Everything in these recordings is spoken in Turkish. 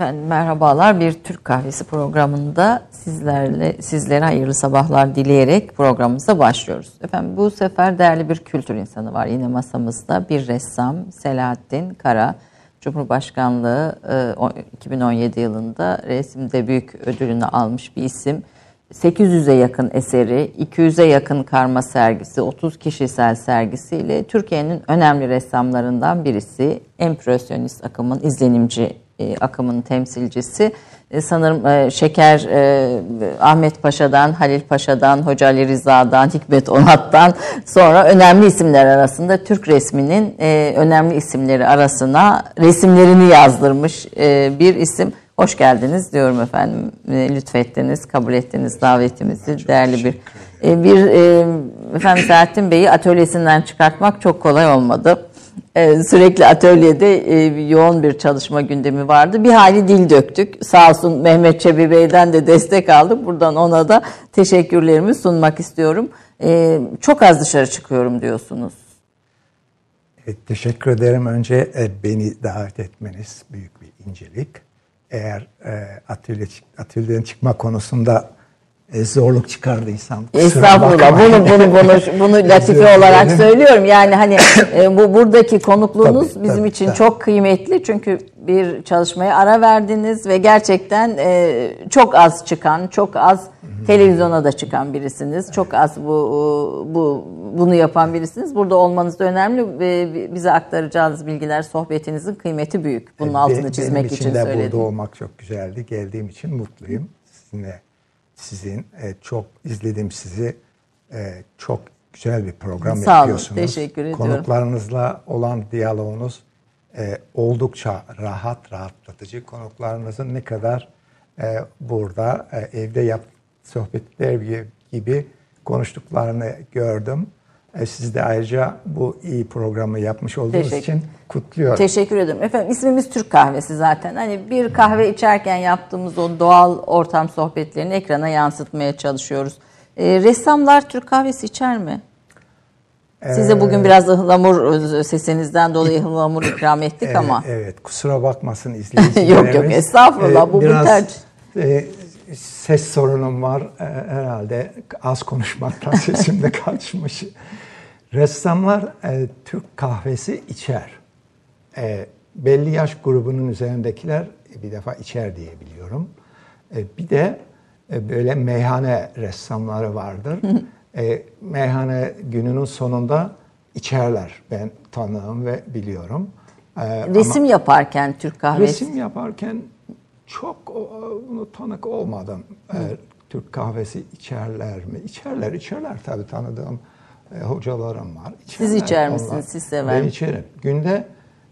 Efendim merhabalar. Bir Türk Kahvesi programında sizlerle sizlere hayırlı sabahlar dileyerek programımıza başlıyoruz. Efendim bu sefer değerli bir kültür insanı var yine masamızda. Bir ressam Selahattin Kara. Cumhurbaşkanlığı 2017 e, yılında resimde büyük ödülünü almış bir isim. 800'e yakın eseri, 200'e yakın karma sergisi, 30 kişisel sergisiyle Türkiye'nin önemli ressamlarından birisi. Empresyonist akımın izlenimci e, akımın temsilcisi. E, sanırım e, Şeker Ahmet Paşa'dan, Halil Paşa'dan, Hoca Ali Rıza'dan, Hikmet Onat'tan sonra önemli isimler arasında Türk resminin önemli isimleri arasına resimlerini yazdırmış bir isim. Hoş geldiniz diyorum efendim. Lütfettiniz, kabul ettiniz davetimizi. Çok Değerli bir bir efendim Selahattin Bey'i atölyesinden çıkartmak çok kolay olmadı. Ee, sürekli atölyede e, yoğun bir çalışma gündemi vardı. Bir hali dil döktük. Sağ olsun Mehmet Çebi Bey'den de destek aldık. Buradan ona da teşekkürlerimi sunmak istiyorum. Ee, çok az dışarı çıkıyorum diyorsunuz. Evet, teşekkür ederim. Önce e, beni davet etmeniz büyük bir incelik. Eğer e, atölye, atölyeden çıkma konusunda e, zorluk çıkardıysam. Estağfurullah. Bunu bunu bunu bunu latife olarak söylüyorum. Yani hani e, bu buradaki konukluğunuz tabii, bizim tabii, için tabii. çok kıymetli. Çünkü bir çalışmaya ara verdiniz ve gerçekten e, çok az çıkan, çok az televizyona da çıkan birisiniz. Çok az bu bu bunu yapan birisiniz. Burada olmanız da önemli ve bize aktaracağınız bilgiler, sohbetinizin kıymeti büyük. Bunun altını çizmek Benim için, için de söyledim. burada olmak çok güzeldi. Geldiğim için mutluyum. Sizinle sizin e, çok izledim sizi. E, çok güzel bir program Sağ yapıyorsunuz. Olun, teşekkür ediyorum. Konuklarınızla olan diyaloğunuz e, oldukça rahat, rahatlatıcı. Konuklarınızın ne kadar e, burada e, evde yap sohbetler gibi konuştuklarını gördüm. E, siz de ayrıca bu iyi programı yapmış olduğunuz Teşekkür. için kutluyorum. Teşekkür ederim. Efendim ismimiz Türk kahvesi zaten. Hani bir kahve içerken yaptığımız o doğal ortam sohbetlerini ekrana yansıtmaya çalışıyoruz. E, ressamlar Türk kahvesi içer mi? Size ee, bugün biraz ıhlamur sesinizden dolayı ıhlamur ikram ettik evet, ama. Evet kusura bakmasın izleyicilerimiz. yok yok estağfurullah ee, bu biraz, bir tercih. E, ses sorunum var e, herhalde az konuşmaktan sesimde kaçmış. Ressamlar e, Türk kahvesi içer. E, belli yaş grubunun üzerindekiler e, bir defa içer diye biliyorum. E, bir de e, böyle meyhane ressamları vardır. e, meyhane gününün sonunda içerler. Ben tanığım ve biliyorum. E, resim ama, yaparken Türk kahvesi. Resim yaparken çok bunu tanık olmadım. E, Türk kahvesi içerler mi? İçerler, içerler tabii tanıdığım e, hocalarım var. İçerler, Siz içer misiniz? Onlar. Siz sever Ben içerim. Günde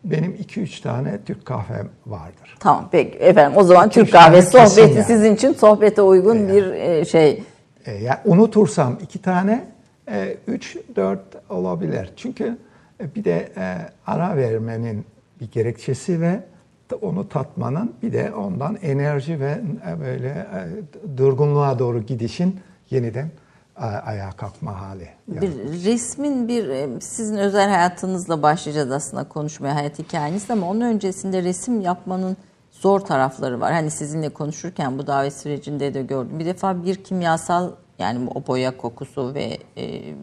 benim 2-3 tane Türk kahvem vardır. Tamam peki efendim o zaman Türk kahvesi sohbeti yani. sizin için sohbete uygun e, bir e, şey. E, ya unutursam iki tane, e, üç, dört olabilir. Çünkü e, bir de e, ara vermenin bir gerekçesi ve onu tatmanın bir de ondan enerji ve e, böyle e, durgunluğa doğru gidişin yeniden ayağa kalkma hali. Yani. Bir resmin bir e, sizin özel hayatınızla başlayacağız aslında konuşmaya hayat hikayeniz ama onun öncesinde resim yapmanın zor tarafları var. Hani sizinle konuşurken bu davet sürecinde de gördüm. Bir defa bir kimyasal yani o boya kokusu ve e,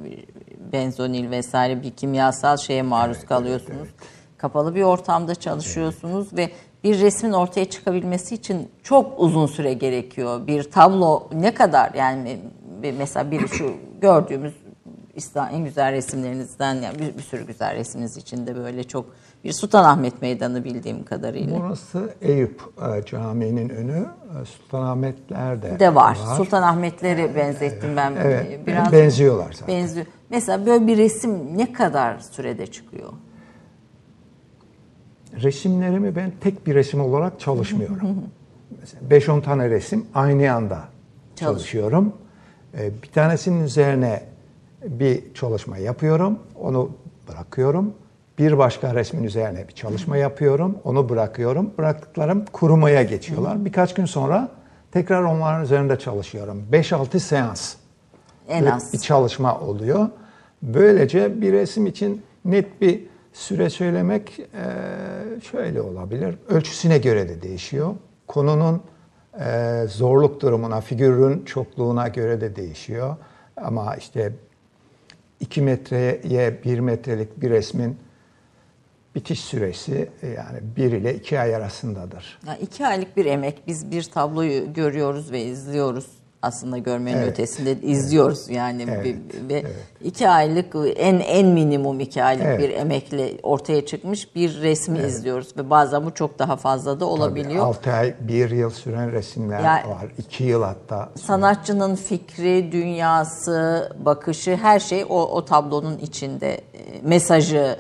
benzonil vesaire bir kimyasal şeye maruz evet, kalıyorsunuz. Evet, evet. Kapalı bir ortamda çalışıyorsunuz evet. ve bir resmin ortaya çıkabilmesi için çok uzun süre gerekiyor. Bir tablo ne kadar yani mesela biri şu gördüğümüz İslam en güzel resimlerinizden yani bir, bir sürü güzel resminiz içinde böyle çok bir Sultanahmet Meydanı bildiğim kadarıyla. Burası Eyüp e, Camii'nin önü. E, Sultanahmetler de, de var. var. Sultanahmetleri benzettim ben. Evet, biraz benziyorlar zaten. Benziyor. Mesela böyle bir resim ne kadar sürede çıkıyor? Resimlerimi ben tek bir resim olarak çalışmıyorum. Mesela 5-10 tane resim aynı anda çalışıyorum. Ee, bir tanesinin üzerine bir çalışma yapıyorum, onu bırakıyorum. Bir başka resmin üzerine bir çalışma yapıyorum, onu bırakıyorum. Bıraktıklarım kurumaya geçiyorlar. Birkaç gün sonra tekrar onların üzerinde çalışıyorum. 5-6 seans en az. bir çalışma oluyor. Böylece bir resim için net bir süre söylemek şöyle olabilir. Ölçüsüne göre de değişiyor. konunun e, zorluk durumuna, figürün çokluğuna göre de değişiyor. Ama işte 2 metreye 1 metrelik bir resmin bitiş süresi e, yani 1 ile 2 ay arasındadır. Yani iki aylık bir emek. Biz bir tabloyu görüyoruz ve izliyoruz. Aslında görmenin Evet. ötesinde izliyoruz yani Evet. ve Evet. iki aylık en en minimum iki aylık Evet. bir emekle ortaya çıkmış bir resmi izliyoruz ve bazen bu çok daha fazla da olabiliyor. 6 ay, 1 yıl süren resimler Yani- var. 2 yıl hatta. Sanatçının fikri, dünyası, bakışı her şey o, o tablonun içinde. E, Mesajı,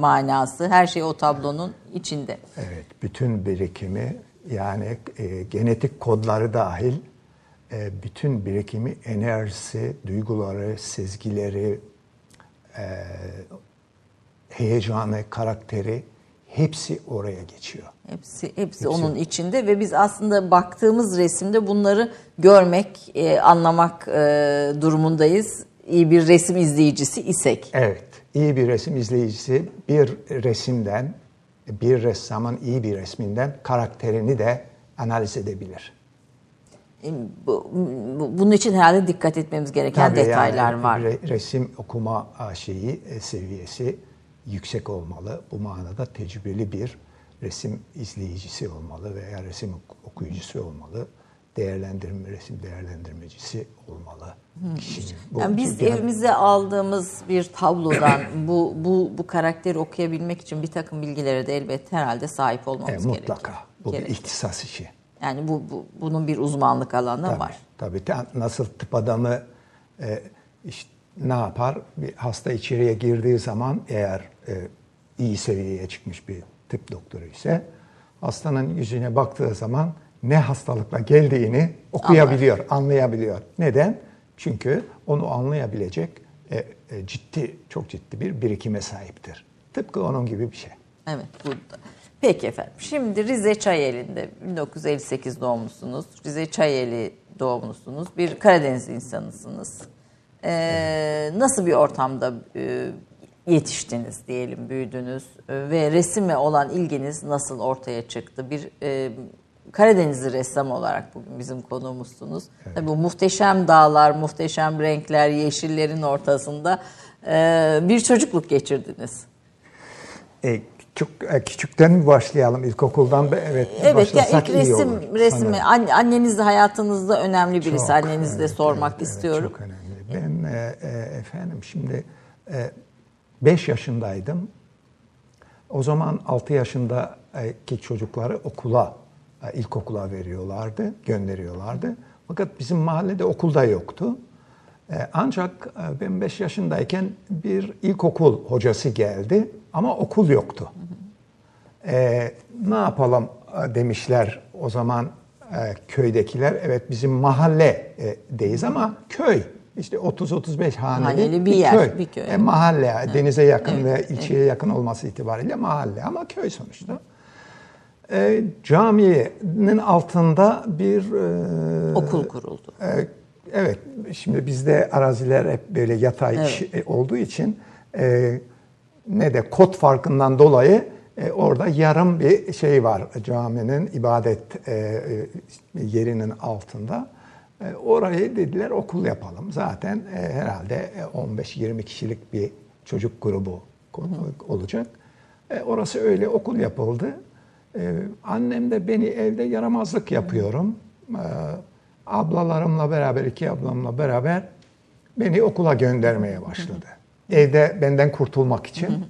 manası her şey o tablonun içinde. Evet, bütün birikimi yani e, genetik kodları dahil bütün birikimi, enerjisi, duyguları, sezgileri, e, heyecanı, karakteri hepsi oraya geçiyor. Hepsi, hepsi onun içinde ve biz aslında baktığımız resimde bunları görmek, e, anlamak e, durumundayız. İyi bir resim izleyicisi isek. Evet, iyi bir resim izleyicisi bir resimden, bir ressamın iyi bir resminden karakterini de analiz edebilir. Bu- bu- Bunun için herhalde dikkat etmemiz gereken Tabii detaylar yani var. re- resim okuma şeyi e, seviyesi yüksek olmalı. Bu manada tecrübeli bir resim izleyicisi olmalı veya resim ok- okuyucusu olmalı. Değerlendirme resim değerlendirmecisi olmalı kişinin. Bu- Yani biz yani- evimize aldığımız bir tablodan bu bu bu karakteri okuyabilmek için bir takım bilgilere de elbette herhalde sahip e, olmamız gerekiyor. mutlaka bu bir Gerekiyor. ihtisas işi. Yani bu, bu bunun bir uzmanlık alanı Tabii, var. Tabii Ta- nasıl tıp adamı e, işte ne yapar? Bir hasta içeriye girdiği zaman eğer e, iyi seviyeye çıkmış bir tıp doktoru ise hastanın yüzüne baktığı zaman ne hastalıkla geldiğini okuyabiliyor, anlayabiliyor. Neden? Çünkü onu anlayabilecek e, e, ciddi, çok ciddi bir birikime sahiptir. Tıpkı onun gibi bir şey. Evet burada. Peki efendim. Şimdi Rize Çayeli'nde 1958 doğumlusunuz. Rize Çayeli doğumlusunuz. Bir Karadeniz insanısınız. Ee, nasıl bir ortamda e, yetiştiniz diyelim, büyüdünüz Ee, ve resime olan ilginiz nasıl ortaya çıktı? Bir e, Karadenizli ressam olarak bugün bizim konuğumuzsunuz. Tabii bu muhteşem dağlar, muhteşem renkler, yeşillerin ortasında e, bir çocukluk geçirdiniz. E, çok e, küçükten mi başlayalım? İlkokuldan evet, Evet ya ilk iyi resim olur. resmi Sanırım. An- anneniz de hayatınızda önemli birisi. Çok, Annenizi de evet, sormak evet, evet, istiyorum. çok önemli. Ben e, e, efendim şimdi 5 yaşındaydım. O zaman 6 yaşındaki çocukları okula, e, ilkokula veriyorlardı, gönderiyorlardı. Fakat bizim mahallede okulda yoktu. E, Ancak e, ben 5 yaşındayken bir ilkokul hocası geldi ama okul yoktu. E, ne yapalım demişler o zaman e, köydekiler. Evet bizim mahalledeyiz ama köy. İşte 30-35 haneli, Haneli bir yer, bir köy. E, mahalle, denize yakın ve ilçeye yakın olması itibariyle mahalle ama köy sonuçta. E, caminin altında bir e, Okul kuruldu. e, evet, şimdi bizde araziler hep böyle yatay Evet. şey olduğu için e, ne de kod farkından dolayı e, orada yarım bir şey var caminin ibadet e, e, yerinin altında. E, orayı dediler okul yapalım. Zaten e, herhalde e, 15-20 kişilik bir çocuk grubu olacak. E, orası öyle okul yapıldı. E, annem de beni evde yaramazlık yapıyorum. E, ablalarımla beraber, iki ablamla beraber beni okula göndermeye başladı. Evde benden kurtulmak için.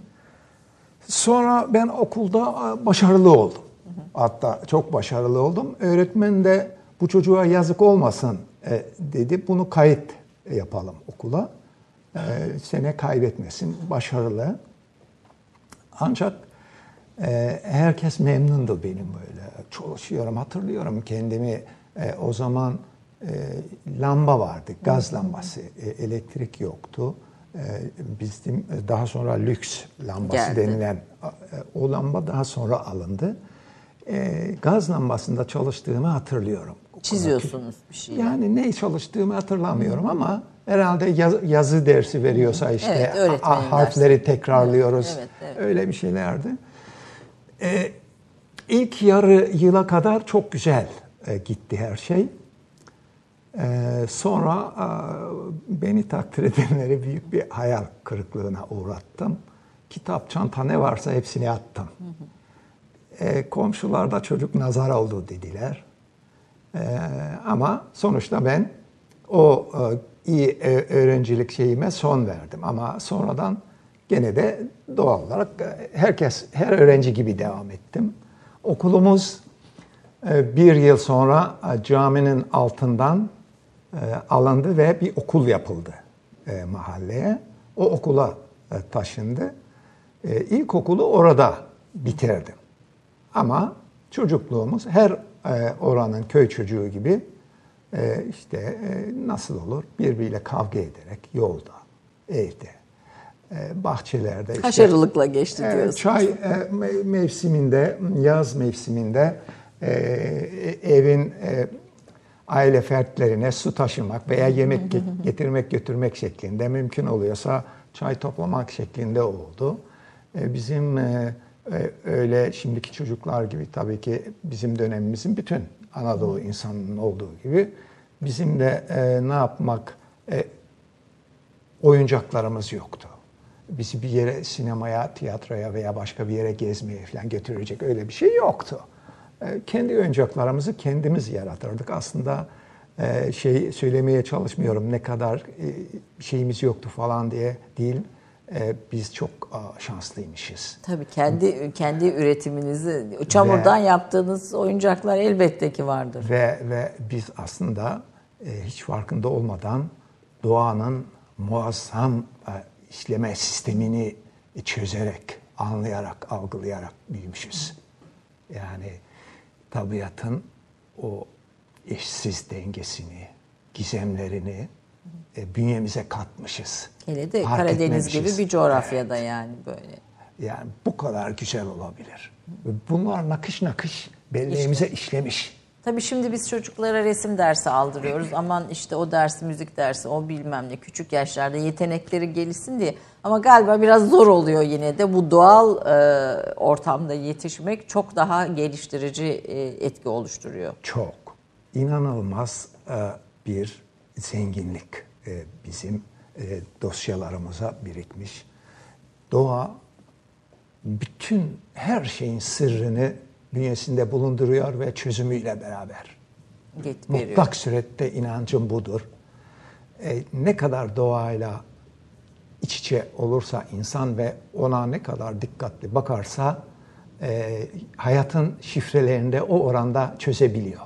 Sonra ben okulda başarılı oldum. Hatta çok başarılı oldum. Öğretmen de bu çocuğa yazık olmasın e, dedi. Bunu kayıt yapalım okula. E, sene kaybetmesin. Başarılı. Ancak e, herkes memnundu benim böyle. Çalışıyorum, hatırlıyorum kendimi. E, o zaman e, lamba vardı, gaz lambası. E, elektrik yoktu. E, bizim daha sonra lüks lambası Geldi. denilen e, o lamba daha sonra alındı. E, gaz lambasında çalıştığımı hatırlıyorum. Çiziyorsunuz bir şey. Yani ne çalıştığımı hatırlamıyorum ama herhalde yaz- yazı dersi veriyorsa işte Evet, a- harfleri tekrarlıyoruz. Evet, evet. Öyle bir şeylerdi. Ee, ilk yarı yıla kadar çok güzel e, gitti her şey. E, sonra e, beni takdir edenleri büyük bir hayal kırıklığına uğrattım. Kitap, çanta ne varsa hepsini attım. E, komşular çocuk nazar oldu dediler. E, ama sonuçta ben o e, iyi öğrencilik şeyime son verdim. Ama sonradan gene de doğal olarak herkes, her öğrenci gibi devam ettim. Okulumuz bir yıl sonra e, caminin altından alındı ve bir okul yapıldı mahalleye. O okula taşındı. İlkokulu orada bitirdim. Ama çocukluğumuz her oranın köy çocuğu gibi işte nasıl olur? Birbiriyle kavga ederek yolda, evde, e, bahçelerde. Işte, Haşarılıkla geçti e, diyorsun. Çay e, mevsiminde, yaz mevsiminde evin aile fertlerine su taşımak veya yemek getirmek götürmek şeklinde mümkün oluyorsa çay toplamak şeklinde oldu. Bizim öyle şimdiki çocuklar gibi tabii ki bizim dönemimizin bütün Anadolu insanının olduğu gibi bizim de ne yapmak oyuncaklarımız yoktu bizi bir yere sinemaya, tiyatroya veya başka bir yere gezmeye falan götürecek öyle bir şey yoktu. E, kendi oyuncaklarımızı kendimiz yaratırdık. Aslında e, şey söylemeye çalışmıyorum ne kadar e, şeyimiz yoktu falan diye değil. Biz çok şanslıymışız. Tabii kendi kendi üretiminizi çamurdan ve, yaptığınız oyuncaklar elbette ki vardır. Ve ve biz aslında hiç farkında olmadan doğanın muazzam işleme sistemini çözerek, anlayarak, algılayarak büyümüşüz. Yani tabiatın o eşsiz dengesini, gizemlerini e, bünyemize katmışız. Hele de Karadeniz gibi bir coğrafyada evet. yani böyle. Yani bu kadar güzel olabilir. Bunlar nakış nakış belleğimize işte. işlemiş. Tabii şimdi biz çocuklara resim dersi aldırıyoruz. Aman işte o dersi, müzik dersi, o bilmem ne küçük yaşlarda yetenekleri gelişsin diye. Ama galiba biraz zor oluyor yine de bu doğal e, ortamda yetişmek çok daha geliştirici e, etki oluşturuyor. Çok. İnanılmaz e, bir zenginlik e, bizim e, dosyalarımıza birikmiş. Doğa bütün her şeyin sırrını bünyesinde bulunduruyor ve çözümüyle beraber. Git, Mutlak surette inancım budur. E, ne kadar doğayla iç içe olursa insan ve ona ne kadar dikkatli bakarsa e, hayatın şifrelerini de o oranda çözebiliyor.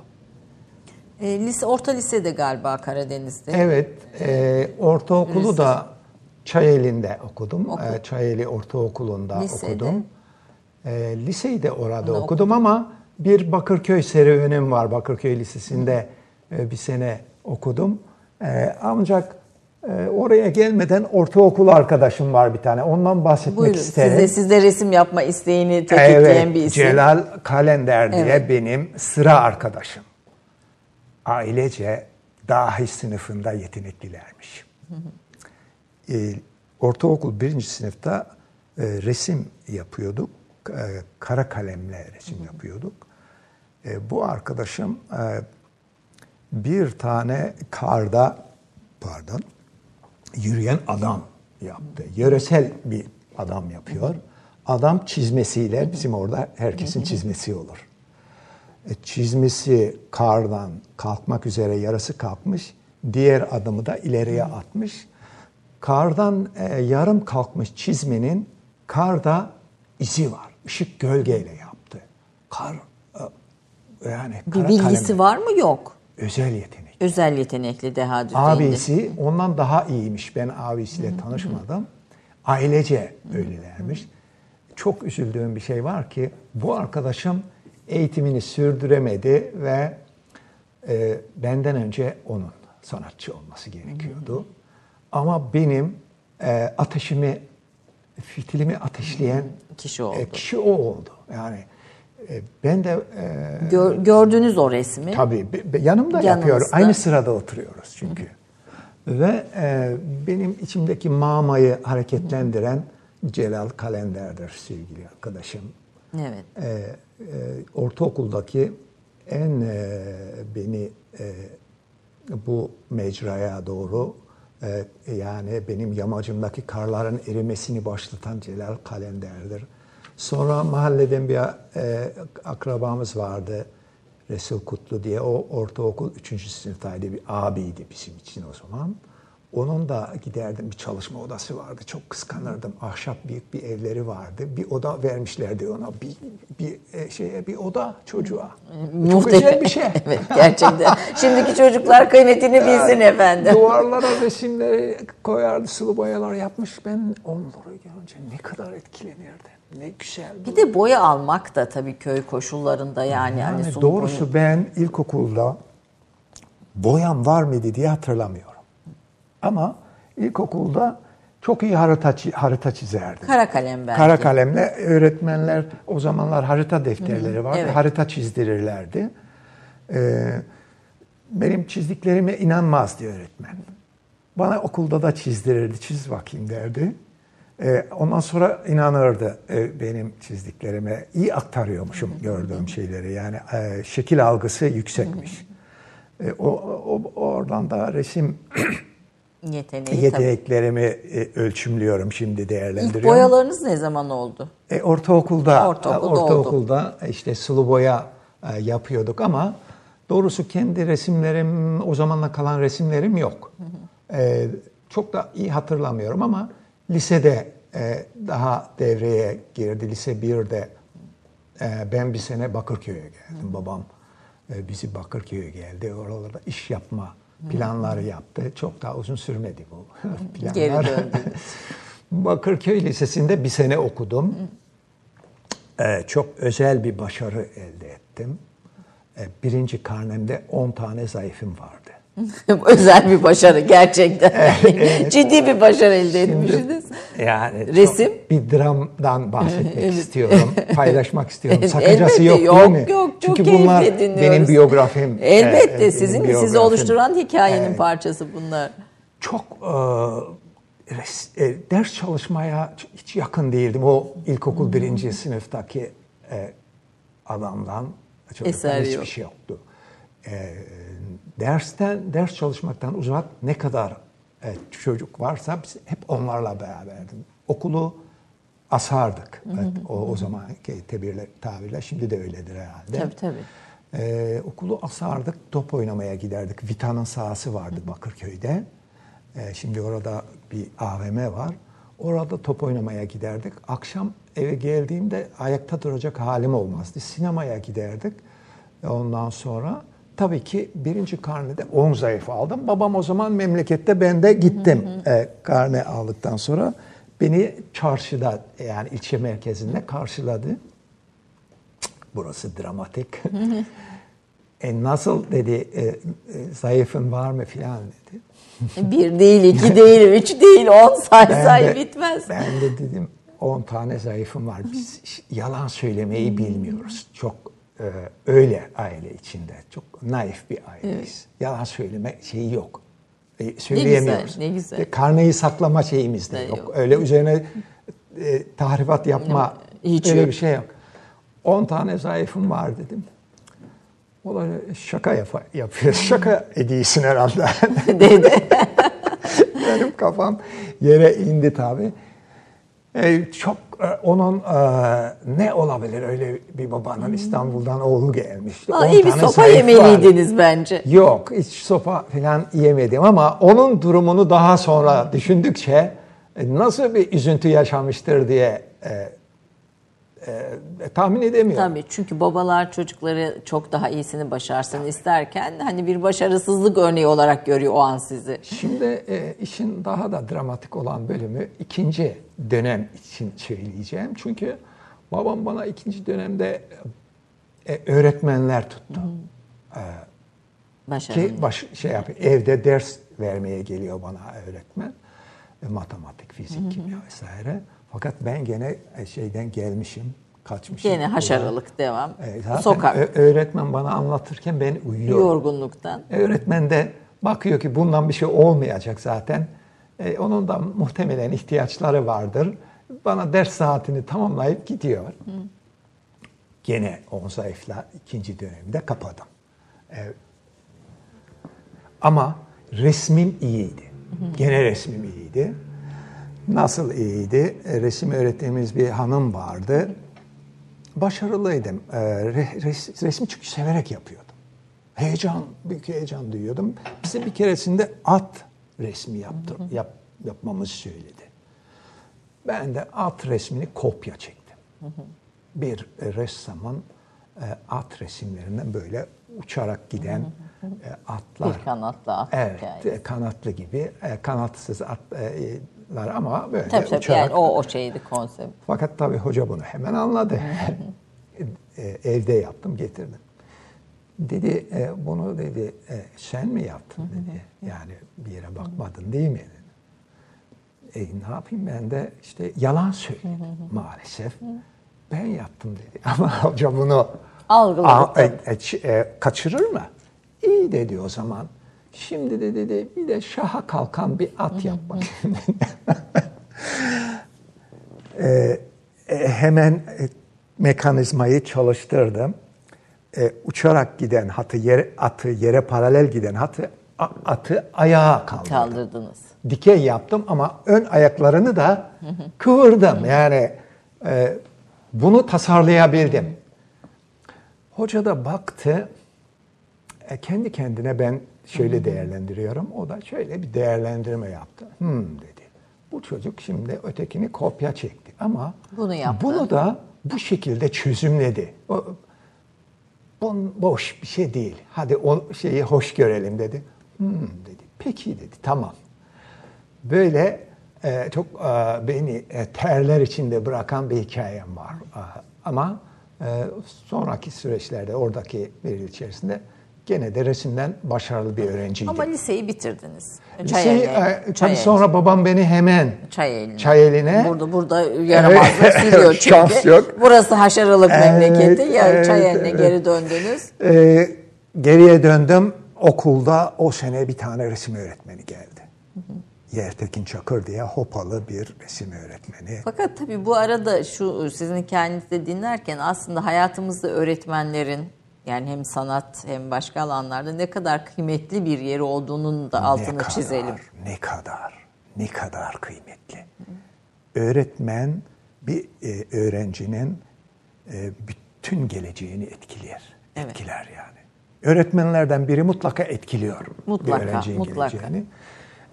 E, lise, orta lisede galiba Karadeniz'de. Evet, e, ortaokulu lise. da Çayeli'nde okudum. Oku. E, Çayeli Ortaokulu'nda Lisede. okudum. E, liseyi de orada Onu okudum okudum ama bir Bakırköy serüvenim var. Bakırköy Lisesi'nde e, bir sene okudum. E, ancak oraya gelmeden ortaokul arkadaşım var bir tane. Ondan bahsetmek Buyurun, isterim. Sizde, sizde resim yapma isteğini tetikleyen evet, bir isim. Celal Kalender diye evet. benim sıra arkadaşım. Ailece dahi sınıfında yeteneklilermiş. Hı hı. E, ortaokul birinci sınıfta e, resim yapıyorduk. E, kara kalemle resim yapıyorduk. E, bu arkadaşım e, bir tane karda pardon yürüyen adam yaptı. Yöresel bir adam yapıyor. Adam çizmesiyle bizim orada herkesin çizmesi olur. Çizmesi kardan kalkmak üzere yarısı kalkmış. Diğer adımı da ileriye atmış. Kardan yarım kalkmış çizmenin karda izi var ışık gölgeyle yaptı. Kar e, yani bir bilgisi kalemi. var mı yok? Özel yetenek. Özel yetenekli Deha Düzey'inde. Abisi ondan daha iyiymiş. Ben abisiyle tanışmadım. Ailece öylelermiş. Çok üzüldüğüm bir şey var ki bu arkadaşım eğitimini sürdüremedi ve e, benden önce onun sanatçı olması gerekiyordu. Ama benim e, ateşimi fitilimi ateşleyen kişi oldu. E, kişi o oldu. Yani ben de e, Gör, gördünüz o resmi. Tabii yanımda Yanınızda. yapıyor. Aynı sırada oturuyoruz çünkü. Ve e, benim içimdeki mamayı hareketlendiren Celal Kalender'dir sevgili arkadaşım. Evet. E, ortaokuldaki en e, beni e, bu mecraya doğru e, yani benim yamacımdaki karların erimesini başlatan Celal Kalender'dir. Sonra mahalleden bir e, akrabamız vardı. Resul Kutlu diye. O ortaokul 3. sınıftaydı. Bir abiydi bizim için o zaman. Onun da giderdim bir çalışma odası vardı. Çok kıskanırdım. Ahşap büyük bir evleri vardı. Bir oda vermişlerdi ona. Bir, bir e, şeye bir oda çocuğa. Güzel bir şey. evet gerçekten. Şimdiki çocuklar kıymetini bilsin efendim. Duvarlara resimleri koyardı, sulu boyalar yapmış. Ben onları görünce ne kadar etkilenirdim. Ne güzel. Bir de boya almak da tabii köy koşullarında yani. Yani hani doğrusu boya- ben ilkokulda boyam var mıydı diye hatırlamıyorum. Ama ilkokulda çok iyi harita, harita çizerdim. Kara kalem belki. Kara kalemle öğretmenler o zamanlar harita defterleri vardı. evet. Harita çizdirirlerdi. Ee, benim çizdiklerime inanmazdı öğretmen. Bana okulda da çizdirirdi. Çiz bakayım derdi. Ee, ondan sonra inanırdı e, benim çizdiklerime. İyi aktarıyormuşum gördüğüm şeyleri. Yani e, şekil algısı yüksekmiş. E, o, o, oradan da resim Yeteneği tabii. yeteneklerimi e, ölçümlüyorum şimdi değerlendiriyorum. İlk boyalarınız ne zaman oldu? E, ortaokulda, Ortaokulda ortaokulda işte sulu boya e, yapıyorduk ama doğrusu kendi resimlerim, o zamanla kalan resimlerim yok. E, çok da iyi hatırlamıyorum ama lisede e, daha devreye girdi. Lise 1'de e, ben bir sene Bakırköy'e geldim. Babam e, bizi Bakırköy'e geldi. Oralarda iş yapma planları yaptı. Çok daha uzun sürmedi bu planlar. Geri döndünüz. Bakırköy Lisesi'nde bir sene okudum. Ee, çok özel bir başarı elde ettim. Ee, birinci karnemde 10 tane zayıfım vardı. Özel bir başarı gerçekten. Ciddi bir başarı elde etmişsiniz. Yani Resim? bir dramdan bahsetmek istiyorum, paylaşmak istiyorum. Sakıncası Elbette, yok, yok, değil mi? yok, çok Çünkü bunlar dinliyoruz. benim biyografim. Elbette benim sizin sizi biyografim. oluşturan hikayenin Evet. parçası bunlar. çok e, res- e, ders çalışmaya hiç yakın değildim. O ilkokul birinci sınıftaki e, adamdan çocuktan Eser hiçbir yok. şey yoktu. E, dersten ders çalışmaktan uzak ne kadar e, çocuk varsa biz hep onlarla beraberdim. Okulu asardık. Evet, o, o zamanki tabirle, tabirle şimdi de öyledir herhalde. Tabii tabii. Ee, okulu asardık, top oynamaya giderdik. Vita'nın sahası vardı Bakırköy'de. Ee, şimdi orada bir AVM var. Orada top oynamaya giderdik. Akşam eve geldiğimde ayakta duracak halim olmazdı. Sinemaya giderdik. Ondan sonra tabii ki birinci karnede 10 zayıf aldım. Babam o zaman memlekette ben de gittim e, karne aldıktan sonra. Beni çarşıda yani ilçe merkezinde karşıladı. Burası dramatik. e nasıl dedi, e, e, zayıfın var mı filan dedi. Bir değil, iki değil, üç değil, on say Ben say de- bitmez. Ben de dedim 10 tane zayıfım var. Biz yalan söylemeyi bilmiyoruz. Çok e, öyle aile içinde. Çok naif bir aileyiz. Yalan söyleme şeyi yok. E, söyleyemiyoruz. ne güzel. E, karneyi saklama şeyimiz de Ne yok. yok. Öyle üzerine e, tahrifat yapma Hiç öyle yok. bir şey yok. 10 tane zayıfım var dedim. O da şaka yap yapıyor. Şaka ediyorsun herhalde. dedi. Benim kafam yere indi tabii. E, çok e, onun e, ne olabilir öyle bir babanın İstanbul'dan oğlu gelmiş. Vallahi 10 iyi bir sopa zayıf var. yemeliydiniz bence. Yok hiç sopa falan yemedim ama onun durumunu daha sonra düşündükçe e, nasıl bir üzüntü yaşamıştır diye e, e, tahmin edemiyorum. Tabii çünkü babalar çocukları çok daha iyisini başarsın isterken hani bir başarısızlık örneği olarak görüyor o an sizi. Şimdi e, işin daha da dramatik olan bölümü ikinci dönem için söyleyeceğim. Çünkü babam bana ikinci dönemde e, öğretmenler tuttu. Başarılı. Ki baş, şey yapıyor, evde ders vermeye geliyor bana öğretmen. E, matematik, fizik, kimya vesaire. Fakat ben gene e, şeyden gelmişim, kaçmışım. Gene haşarılık devam. E, zaten Sokak. öğretmen bana anlatırken ben uyuyorum. Yorgunluktan. Öğretmen de bakıyor ki bundan bir şey olmayacak zaten. E, onun da muhtemelen ihtiyaçları vardır. Bana ders saatini tamamlayıp gidiyor. gene on zayıfla ikinci dönemde kapadım. E, ama resmim iyiydi. Gene resmim iyiydi. Nasıl iyiydi? E, resim öğretmenimiz bir hanım vardı. Başarılıydım. E, res, resmi çünkü severek yapıyordum. Heyecan, büyük heyecan duyuyordum. Bize bir keresinde at resmi yaptır, yap, yapmamızı söyledi. Ben de at resmini kopya çektim. Bir ressamın e, at resimlerinden böyle uçarak giden atlar. Bir kanatlı at Evet, hikayesi. kanatlı gibi. Kanatsız atlar ama böyle Tabii tabii uçarak. yani o, o şeydi konsept. Fakat tabii hoca bunu hemen anladı. E, Evde yaptım, getirdim. Dedi, e, bunu dedi, e, sen mi yaptın dedi. Yani bir yere bakmadın değil mi dedi. E, ne yapayım ben de işte yalan söyledim maalesef. Ben yaptım dedi. Ama hoca bunu Algıladı a- e, e, e, kaçırır mı? İyi dedi o zaman. Şimdi de dedi bir de şaha kalkan bir at yapmak. E, e, hemen e, mekanizmayı çalıştırdım. E, uçarak giden hatı yere, atı yere paralel giden hatı a- atı ayağa kaldırdım. Kaldırdınız. Dikey yaptım ama ön ayaklarını da kıvırdım. Yani e, bunu tasarlayabildim. Hoca da baktı. E, kendi kendine ben şöyle değerlendiriyorum. O da şöyle bir değerlendirme yaptı. Hmm dedi. Bu çocuk şimdi ötekini kopya çekti ama Bunu yaptı. bunu da bu şekilde çözümledi. O, bu boş bir şey değil. Hadi o şeyi hoş görelim dedi. Hmm dedi. Peki dedi. Tamam. Böyle e, çok e, beni e, terler içinde bırakan bir hikayem var. E, ama e, sonraki süreçlerde oradaki bir içerisinde gene de resimden başarılı bir öğrenciydim. Ama liseyi bitirdiniz. Liseyi, Çayeli. e, tabii Çayeli. sonra babam beni hemen Çayeli'ne. Çayeli'ne- Burada burada yaramazlık sürüyor çünkü. Şans yok. Burası haşaralık Evet, memleketi. Ya evet, Çayeli'ne evet. geri döndünüz. Ee, geriye döndüm. Okulda o sene bir tane resim öğretmeni geldi. Yertekin Çakır diye hopalı bir resim öğretmeni. Fakat tabii bu arada şu sizin hikayenizi dinlerken aslında hayatımızda öğretmenlerin yani hem sanat hem başka alanlarda ne kadar kıymetli bir yeri olduğunun da altını ne kadar, çizelim. Ne kadar, ne kadar kıymetli. Öğretmen bir e, öğrencinin e, bütün geleceğini etkiler. Evet. Etkiler yani. Öğretmenlerden biri mutlaka etkiliyor Mutlaka, bir öğrencinin mutlaka. geleceğini.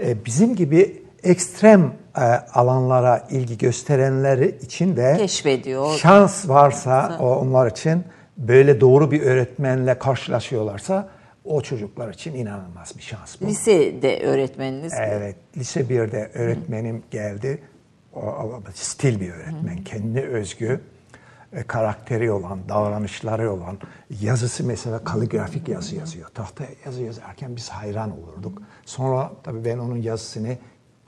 E, bizim gibi ekstrem e, alanlara ilgi gösterenleri için de Keşfediyor. şans varsa o onlar için böyle doğru bir öğretmenle karşılaşıyorlarsa o çocuklar için inanılmaz bir şans bu. Lisede öğretmeniniz. Evet, lise 1'de öğretmenim geldi. O, o- stil bir öğretmen, kendine özgü, e, karakteri olan, davranışları olan, yazısı mesela kaligrafik yazı yazıyor. Tahtaya yazı yazarken biz hayran olurduk. Sonra tabii ben onun yazısını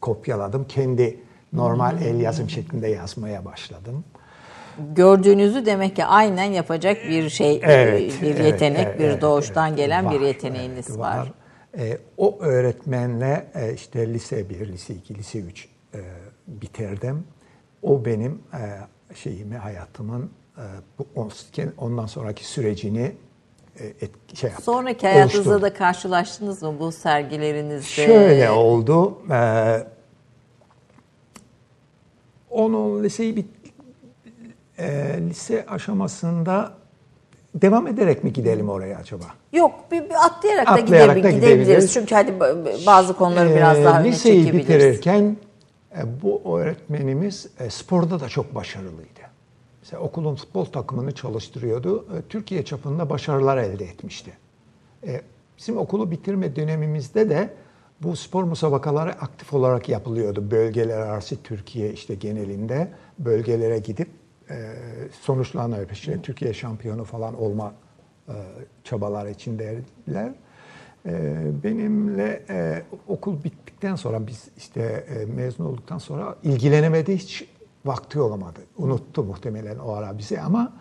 kopyaladım. Kendi normal el yazım şeklinde yazmaya başladım. Gördüğünüzü demek ki aynen yapacak bir şey, Evet, bir yetenek, evet, bir evet, doğuştan evet. gelen bir Var, yeteneğiniz evet, var. E, o öğretmenle e, işte lise 1, lise 2, lise 3 e, bitirdim. O benim e, şeyimi, hayatımın e, bu, on- ondan sonraki sürecini e, et, şey yaptı. Sonraki hayatınızda oluşturdu. da karşılaştınız mı bu sergilerinizde? Şöyle oldu. E, onun liseyi bit, e, lise aşamasında devam ederek mi gidelim oraya acaba? Yok, bir, bir atlayarak, Atlayarak da, da gidebil- gidebiliriz. gidebiliriz. Çünkü hadi ba- bazı konuları biraz Ee, daha öne liseyi çekebiliriz. bitirirken e, bu öğretmenimiz e, sporda da çok başarılıydı. Mesela okulun futbol takımını çalıştırıyordu. E, Türkiye çapında başarılar elde etmişti. E, Bizim okulu bitirme dönemimizde de bu spor musabakaları aktif olarak yapılıyordu. Bölgeler arası Türkiye işte genelinde bölgelere gidip e, sonuçlarına işte Türkiye şampiyonu falan olma e, çabaları içindeydiler. E, benimle e, okul bittikten sonra biz işte e, mezun olduktan sonra ilgilenemedi hiç vakti olamadı. Unuttu muhtemelen o ara bizi ama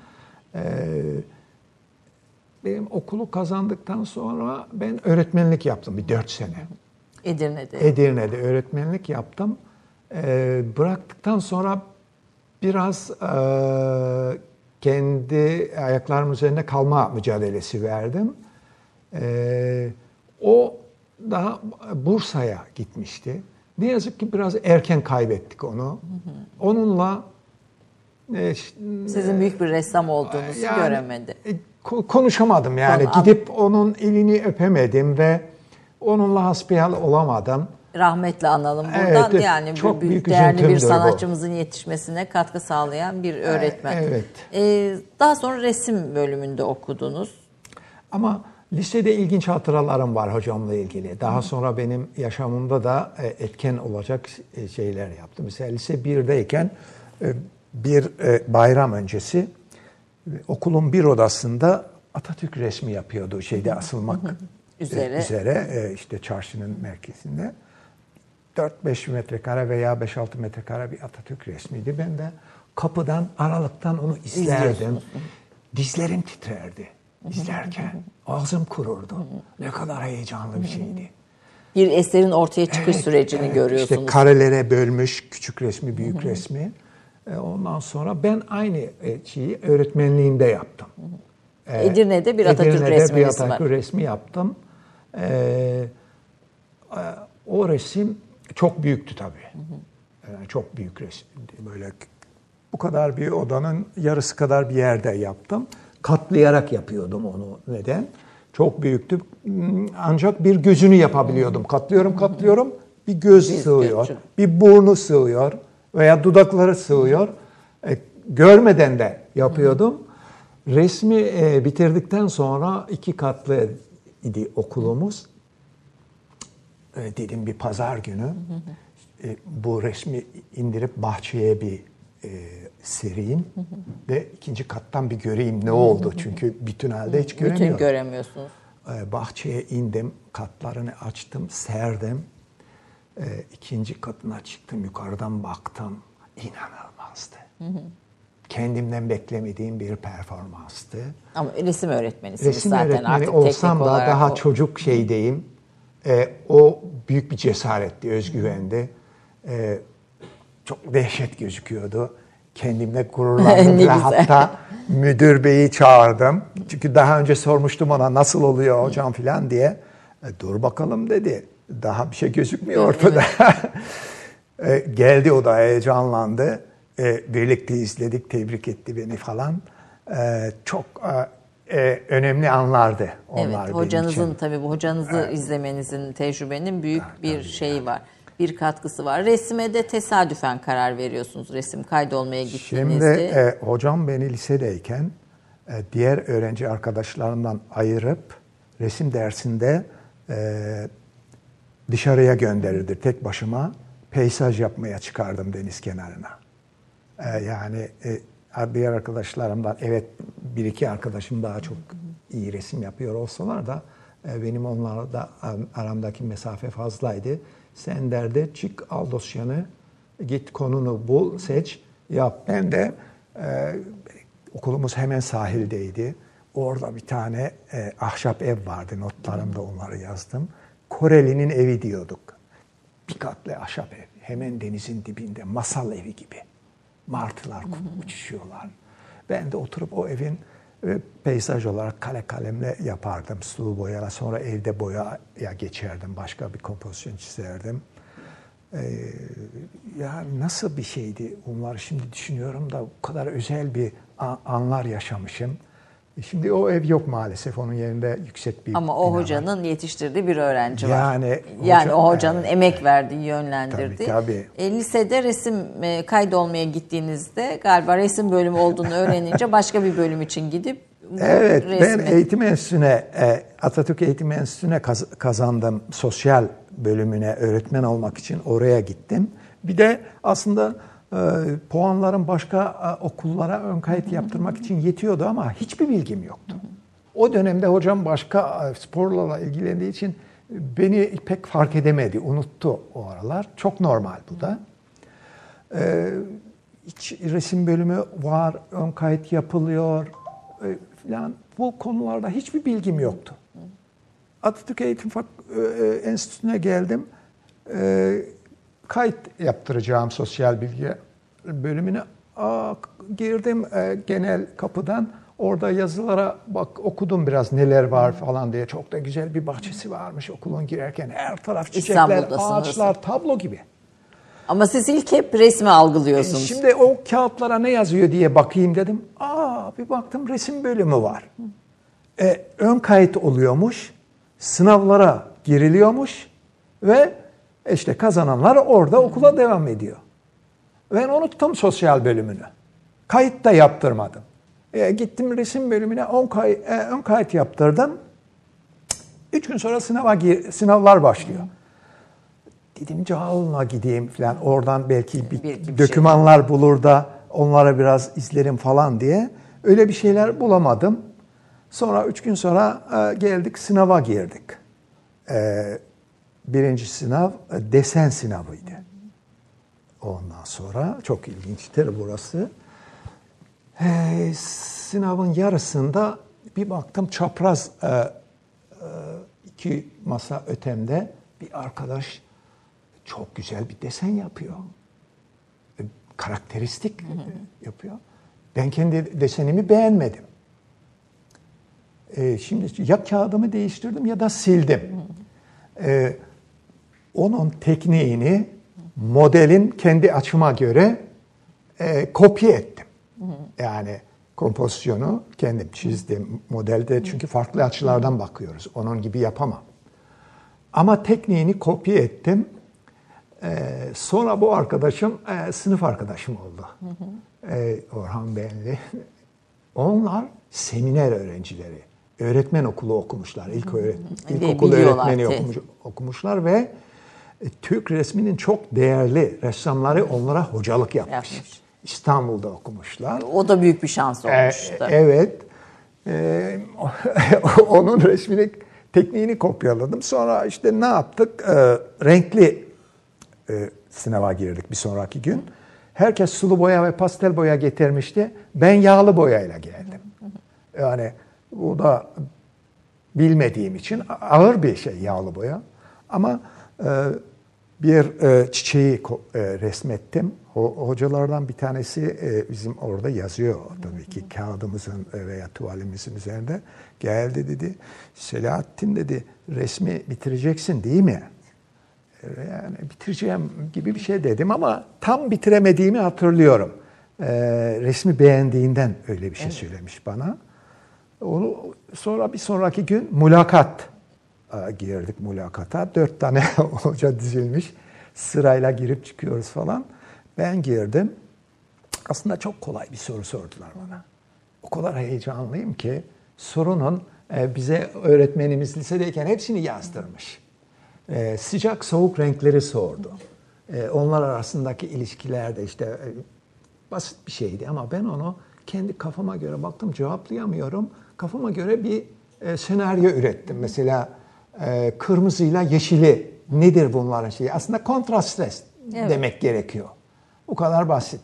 benim okulu kazandıktan sonra ben öğretmenlik yaptım bir dört sene. Edirne'de. Edirne'de öğretmenlik yaptım. Ee, bıraktıktan sonra biraz e, kendi ayaklarım üzerinde kalma mücadelesi verdim. Ee, o daha Bursa'ya gitmişti. Ne yazık ki biraz erken kaybettik onu. Onunla e, sizin büyük bir ressam olduğunuzu yani, göremedi. E, konuşamadım yani. Tamam. Gidip onun elini öpemedim ve onunla hasbihal olamadım. Rahmetle analım buradan. Evet, yani çok büyük, büyük değerli bir sanatçımızın bu. yetişmesine katkı sağlayan bir öğretmen. Evet. Ee, daha sonra resim bölümünde okudunuz. Ama lisede ilginç hatıralarım var hocamla ilgili. Daha Hı. sonra benim yaşamımda da e, etken olacak e, şeyler yaptım. Mesela lise 1'deyken e, bir bayram öncesi okulun bir odasında Atatürk resmi yapıyordu şeyde asılmak üzere. üzere işte çarşının merkezinde. 4-5 metrekare veya 5-6 metrekare bir Atatürk resmiydi. Ben de kapıdan, aralıktan onu izlerdim. Dizlerim titrerdi izlerken. Ağzım kururdu. Ne kadar heyecanlı bir şeydi. Bir eserin ortaya çıkış evet, sürecini evet, görüyorsunuz. İşte karelere bölmüş küçük resmi, büyük resmi. E, ondan sonra ben aynı e, şeyi öğretmenliğimde yaptım. E, Edirne'de bir Atatürk Edirne'de resmi bir Atatürk resmi yaptım. o resim çok büyüktü tabii. Yani çok büyük resim. Böyle bu kadar bir odanın yarısı kadar bir yerde yaptım. Katlayarak yapıyordum onu. Neden? Çok büyüktü. Ancak bir gözünü yapabiliyordum. Katlıyorum, katlıyorum. Bir göz sığıyor. Bir burnu sığıyor veya dudakları sığıyor. E, görmeden de yapıyordum. Resmi e, bitirdikten sonra iki katlı idi okulumuz. E, dedim bir pazar günü e, bu resmi indirip bahçeye bir e, sereyim ve ikinci kattan bir göreyim ne oldu. Çünkü bütün halde hiç göremiyorum. Bütün göremiyorsunuz. E, bahçeye indim, katlarını açtım, serdim. E, ikinci katına çıktım, yukarıdan baktım. İnanılmazdı. Hı hı. Kendimden beklemediğim bir performanstı. Ama resim öğretmenisiniz resim zaten öğretmeni artık olsam da daha o... çocuk şeydeyim. E, o büyük bir cesaretti, özgüvendi. E, çok dehşet gözüküyordu. Kendimle gururlandım ve hatta müdür beyi çağırdım. Çünkü daha önce sormuştum ona nasıl oluyor hocam filan diye. E, dur bakalım dedi. Daha bir şey gözükmüyor ortada. e, geldi o da heyecanlandı. E, birlikte izledik, tebrik etti beni falan. E, çok e, e önemli anlardı onlar evet, hocanızın için. tabii bu hocanızı evet. izlemenizin, tecrübenin büyük evet, bir şeyi var bir katkısı var. Resime de tesadüfen karar veriyorsunuz resim kaydolmaya gittiğinizde. Şimdi e, hocam beni lisedeyken e, diğer öğrenci arkadaşlarımdan ayırıp resim dersinde e, dışarıya gönderirdi tek başıma. Peysaj yapmaya çıkardım deniz kenarına. E, yani e, diğer arkadaşlarımdan evet bir iki arkadaşım daha çok iyi resim yapıyor olsalar da e, benim onlarla aramdaki mesafe fazlaydı. Sen derdi çık al dosyanı, git konunu bul, seç, yap. Ben de e, okulumuz hemen sahildeydi. Orada bir tane e, ahşap ev vardı. Notlarımda onları yazdım. Koreli'nin evi diyorduk. Bir katlı ahşap ev. Hemen denizin dibinde. Masal evi gibi. Martılar uçuşuyorlar. Ben de oturup o evin e, peyzaj olarak kale kalemle yapardım sulu boyayla. Sonra evde boyaya geçerdim. Başka bir kompozisyon çizerdim. Ee, ya nasıl bir şeydi onlar şimdi düşünüyorum da bu kadar özel bir anlar yaşamışım. E, şimdi o ev yok maalesef. Onun yerinde yüksek bir Ama o hocanın var. yetiştirdiği bir öğrenci yani, var. Yani hoca, o hocanın evet, emek verdiği, yönlendirdiği. Tabii tabii. E, lisede resim e, kaydolmaya gittiğinizde galiba resim bölümü olduğunu öğrenince başka bir bölüm için gidip Evet resmi. ben eğitim enstitüsüne e, Atatürk Eğitim Enstitüsüne kazandım. Sosyal bölümüne öğretmen olmak için oraya gittim. Bir de aslında e, puanlarım başka e, okullara ön kayıt yaptırmak için yetiyordu ama hiçbir bilgim yoktu. O dönemde hocam başka e, sporlarla ilgilendiği için beni pek fark edemedi, unuttu o aralar. Çok normal bu da. Ee, hiç resim bölümü var, ön kayıt yapılıyor falan. Bu konularda hiçbir bilgim yoktu. Atatürk Eğitim Enstitüsü'ne geldim. Ee, kayıt yaptıracağım sosyal bilgi bölümüne. Aa, girdim e, genel kapıdan. Orada yazılara bak okudum biraz neler var falan diye. Çok da güzel bir bahçesi varmış okulun girerken. Her taraf çiçekler, ağaçlar, tablo gibi. Ama siz ilk hep resmi algılıyorsunuz. Şimdi o kağıtlara ne yazıyor diye bakayım dedim. Aa bir baktım resim bölümü var. E, ön kayıt oluyormuş. Sınavlara giriliyormuş. Ve işte kazananlar orada okula devam ediyor. Ben unuttum sosyal bölümünü. Kayıt da yaptırmadım. E, gittim resim bölümüne ön, kay, e, kayıt yaptırdım. Üç gün sonra sınava gir, sınavlar başlıyor. Dedim Cağal'ına gideyim falan. Oradan belki bir, Bir- bir şey. dokümanlar bulur da onlara biraz izlerim falan diye. Öyle bir şeyler bulamadım. Sonra üç gün sonra e, geldik sınava girdik. E, birinci sınav e, desen sınavıydı. Ondan sonra çok ilginçtir burası. E, sınavın yarısında bir baktım çapraz e, e, iki masa ötemde bir arkadaş çok güzel bir desen yapıyor. E, Karakteristik yapıyor. Ben kendi desenimi beğenmedim. E, şimdi ya kağıdımı değiştirdim ya da sildim. E, onun tekniğini modelin kendi açıma göre e, kopya ettim. Yani kompozisyonu kendim çizdim modelde çünkü farklı açılardan bakıyoruz. Onun gibi yapamam. Ama tekniğini kopya ettim. Ee, sonra bu arkadaşım e, sınıf arkadaşım oldu. Ee, Orhan Benli. Onlar seminer öğrencileri. Öğretmen okulu okumuşlar. İlk öğret ilkokul öğretmeni okumuş, okumuşlar ve Türk resminin çok değerli ressamları onlara hocalık yapmış. Yapmış. İstanbul'da okumuşlar. O da büyük bir şans Ee, olmuştu. evet. Ee, onun resmini, tekniğini kopyaladım. Sonra işte ne yaptık? Ee, renkli e, sınava girdik bir sonraki gün. Herkes sulu boya ve pastel boya getirmişti. Ben yağlı boyayla geldim. Yani bu da bilmediğim için ağır bir şey yağlı boya. Ama e, bir e, çiçeği e, resmettim. O, hocalardan bir tanesi e, bizim orada yazıyor tabii ki kağıdımızın e, veya tuvalimizin üzerinde. Geldi dedi, Selahattin dedi resmi bitireceksin değil mi? E, Yani bitireceğim gibi bir şey dedim ama tam bitiremediğimi hatırlıyorum. E, resmi beğendiğinden öyle bir şey söylemiş bana. Onu sonra bir sonraki gün mülakat girdik mülakata. Dört tane hoca dizilmiş. Sırayla girip çıkıyoruz falan. Ben girdim. Aslında çok kolay bir soru sordular bana. O kadar heyecanlıyım ki sorunun e, bize öğretmenimiz lisedeyken hepsini yazdırmış. E, sıcak soğuk renkleri sordu. E, onlar arasındaki ilişkiler de işte basit bir şeydi ama ben onu kendi kafama göre baktım cevaplayamıyorum. Kafama göre bir senaryo ürettim. Mesela e, kırmızıyla yeşili nedir bunların şeyi? Aslında kontrast stres Evet. demek gerekiyor. Bu kadar basit.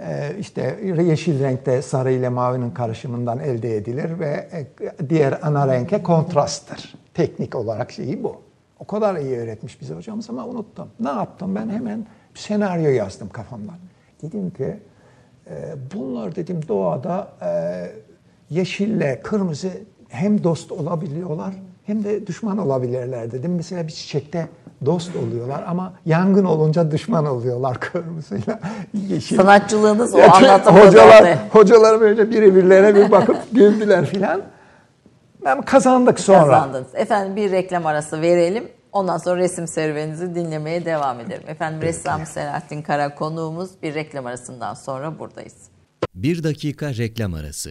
E, işte yeşil renkte sarı ile mavinin karışımından elde edilir ve e, diğer ana renke kontrasttır. Teknik olarak şeyi bu. O kadar iyi öğretmiş bize hocamız ama unuttum. Ne yaptım? Ben hemen bir senaryo yazdım kafamdan. Dedim ki e, bunlar dedim doğada e, yeşille kırmızı hem dost olabiliyorlar hem de düşman olabilirler dedim. Mesela bir çiçekte dost oluyorlar ama yangın olunca düşman oluyorlar kırmızıyla yeşil. Sanatçılığınız o Ya, anlatımda hocalar, hocalar böyle birbirlerine bir bakıp güldüler filan. Ben kazandık sonra. Kazandınız. Efendim bir reklam arası verelim. Ondan sonra resim serüveninizi dinlemeye devam edelim. Efendim ressam Selahattin Kara konuğumuz bir reklam arasından sonra buradayız. Bir dakika reklam arası.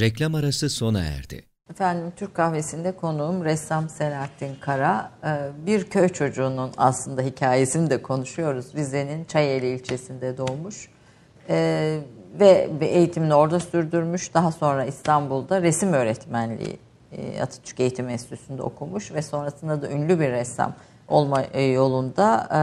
Reklam arası sona erdi. Efendim Türk kahvesinde konuğum ressam Selahattin Kara. Ee, Bir köy çocuğunun aslında hikayesini de konuşuyoruz. Rize'nin Çayeli ilçesinde doğmuş. Ee, ve eğitimini orada sürdürmüş. Daha sonra İstanbul'da resim öğretmenliği e, Atatürk Eğitim Enstitüsü'nde okumuş ve sonrasında da ünlü bir ressam olma e, yolunda e,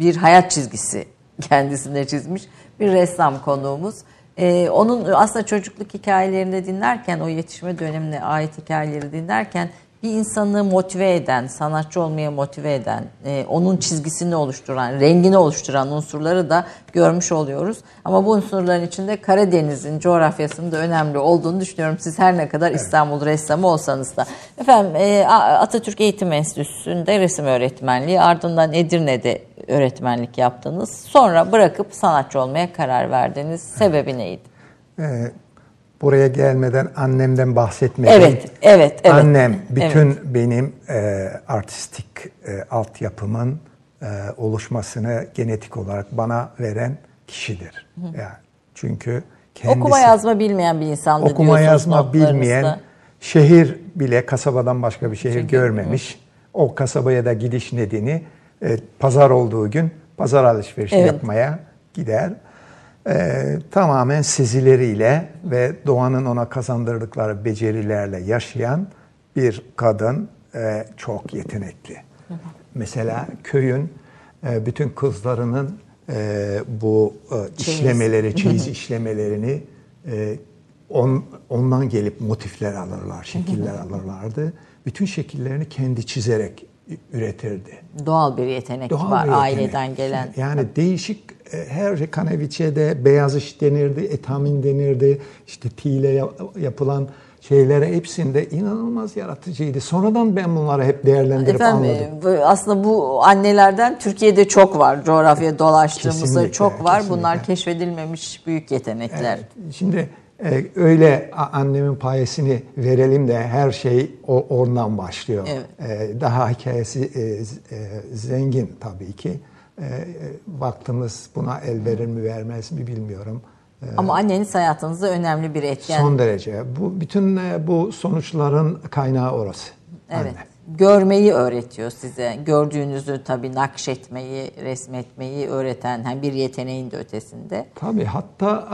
bir hayat çizgisi kendisine çizmiş bir ressam konuğumuz. Ee, onun aslında çocukluk hikayelerini dinlerken, o yetişme dönemine ait hikayeleri dinlerken bir insanı motive eden, sanatçı olmaya motive eden, e, onun çizgisini oluşturan, rengini oluşturan unsurları da görmüş oluyoruz. Ama bu unsurların içinde Karadeniz'in coğrafyasının da önemli olduğunu düşünüyorum. Siz her ne kadar İstanbul ressamı olsanız da. Efendim e, Atatürk Eğitim Enstitüsü'nde resim öğretmenliği, ardından Edirne'de öğretmenlik yaptınız. Sonra bırakıp sanatçı olmaya karar verdiniz. Sebebi neydi? Ee, buraya gelmeden annemden bahsetmedim. Evet, evet, evet. Annem bütün Evet. benim e, artistik e, altyapımın e, oluşmasını genetik olarak bana veren kişidir. Yani çünkü kendisi Okuma yazma bilmeyen bir insandı okuma yazma bilmeyen, şehir bile kasabadan başka bir şehir görmemiş. O kasabaya da gidiş nedeni e, pazar olduğu gün pazar alışverişi Evet. yapmaya gider. E, tamamen sezileriyle ve doğanın ona kazandırdıkları becerilerle yaşayan bir kadın e, çok yetenekli. Mesela köyün e, bütün kızlarının e, bu e, işlemeleri, çeyiz işlemelerini e, on, ondan gelip motifler alırlar, şekiller alırlardı. Bütün şekillerini kendi çizerek üretirdi. Doğal bir yetenek Doğal var bir yetenek. aileden gelen. Yani değişik e, her kaneviçede beyaz iş denirdi, etamin denirdi, işte tiyle ya- yapılan şeylere hepsinde inanılmaz yaratıcıydı. Sonradan ben bunları hep değerlendirip Efendim anladım. aslında bu annelerden Türkiye'de çok var. Coğrafya dolaştığımızda Kesinlikle, çok var. Bunlar kesinlikle. keşfedilmemiş büyük yetenekler. Evet, Şimdi e, öyle annemin payesini verelim de her şey o oradan başlıyor. Evet. E, daha hikayesi e, e, zengin tabii ki. E, e, vaktimiz buna el verir mi vermez mi bilmiyorum. E, Ama anneniz hayatınızda önemli bir etken. Son derece. Bu bütün e, bu sonuçların kaynağı orası. Evet. Anne. Görmeyi öğretiyor size. Gördüğünüzü tabii nakşetmeyi, resmetmeyi öğreten hem bir yeteneğin de ötesinde. Tabii hatta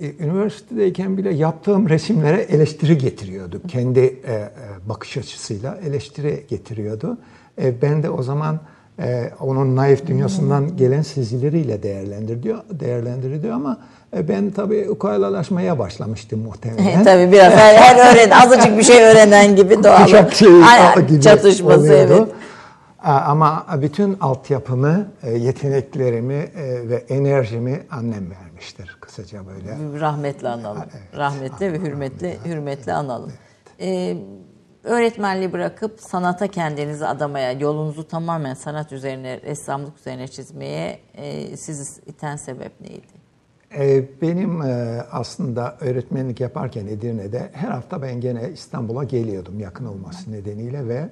e, üniversitedeyken bile yaptığım resimlere eleştiri getiriyordu. Kendi e, e, bakış açısıyla eleştiri getiriyordu. E, ben de o zaman e, onun naif dünyasından gelen sezileriyle değerlendiriyor, değerlendiriyordu ama ben tabii ukalalaşmaya başlamıştım muhtemelen. tabii biraz her, her öğren, azıcık bir şey öğrenen gibi doğal. Kuşak şeyi Aynen, gibi çatışması oluyordu. evet. Ama bütün altyapımı, e, yeteneklerimi e, ve enerjimi annem vermiştir kısaca böyle. Rahmetle analım. Rahmetle ve hürmetle hürmetle analım. Ee, öğretmenliği bırakıp sanata kendinizi adamaya, yolunuzu tamamen sanat üzerine, ressamlık üzerine çizmeye e, sizi iten sebep neydi? E, Benim e, aslında öğretmenlik yaparken Edirne'de her hafta ben gene İstanbul'a geliyordum yakın olması nedeniyle ve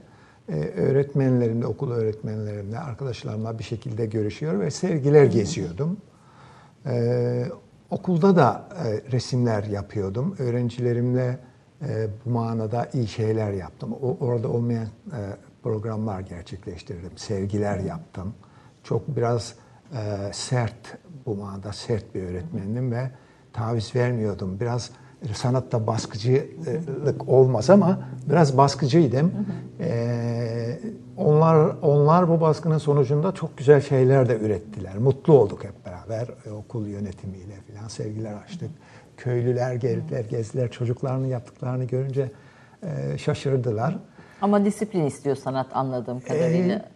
e, öğretmenlerimle, okul öğretmenlerimle, arkadaşlarımla bir şekilde görüşüyor ve sergiler geziyordum. E, Okulda da e, resimler yapıyordum. Öğrencilerimle bu manada iyi şeyler yaptım. Orada olmayan programlar gerçekleştirdim. Sergiler yaptım. Çok biraz sert bu manada sert bir öğretmendim ve taviz vermiyordum. Biraz sanatta baskıcılık olmaz ama biraz baskıcıydım. E, onlar onlar bu baskının sonucunda çok güzel şeyler de ürettiler. Mutlu olduk hep beraber e, okul yönetimiyle falan sevgiler açtık. Köylüler geldiler, gezdiler, çocuklarının yaptıklarını görünce e, şaşırdılar. Ama disiplin istiyor sanat anladığım kadarıyla.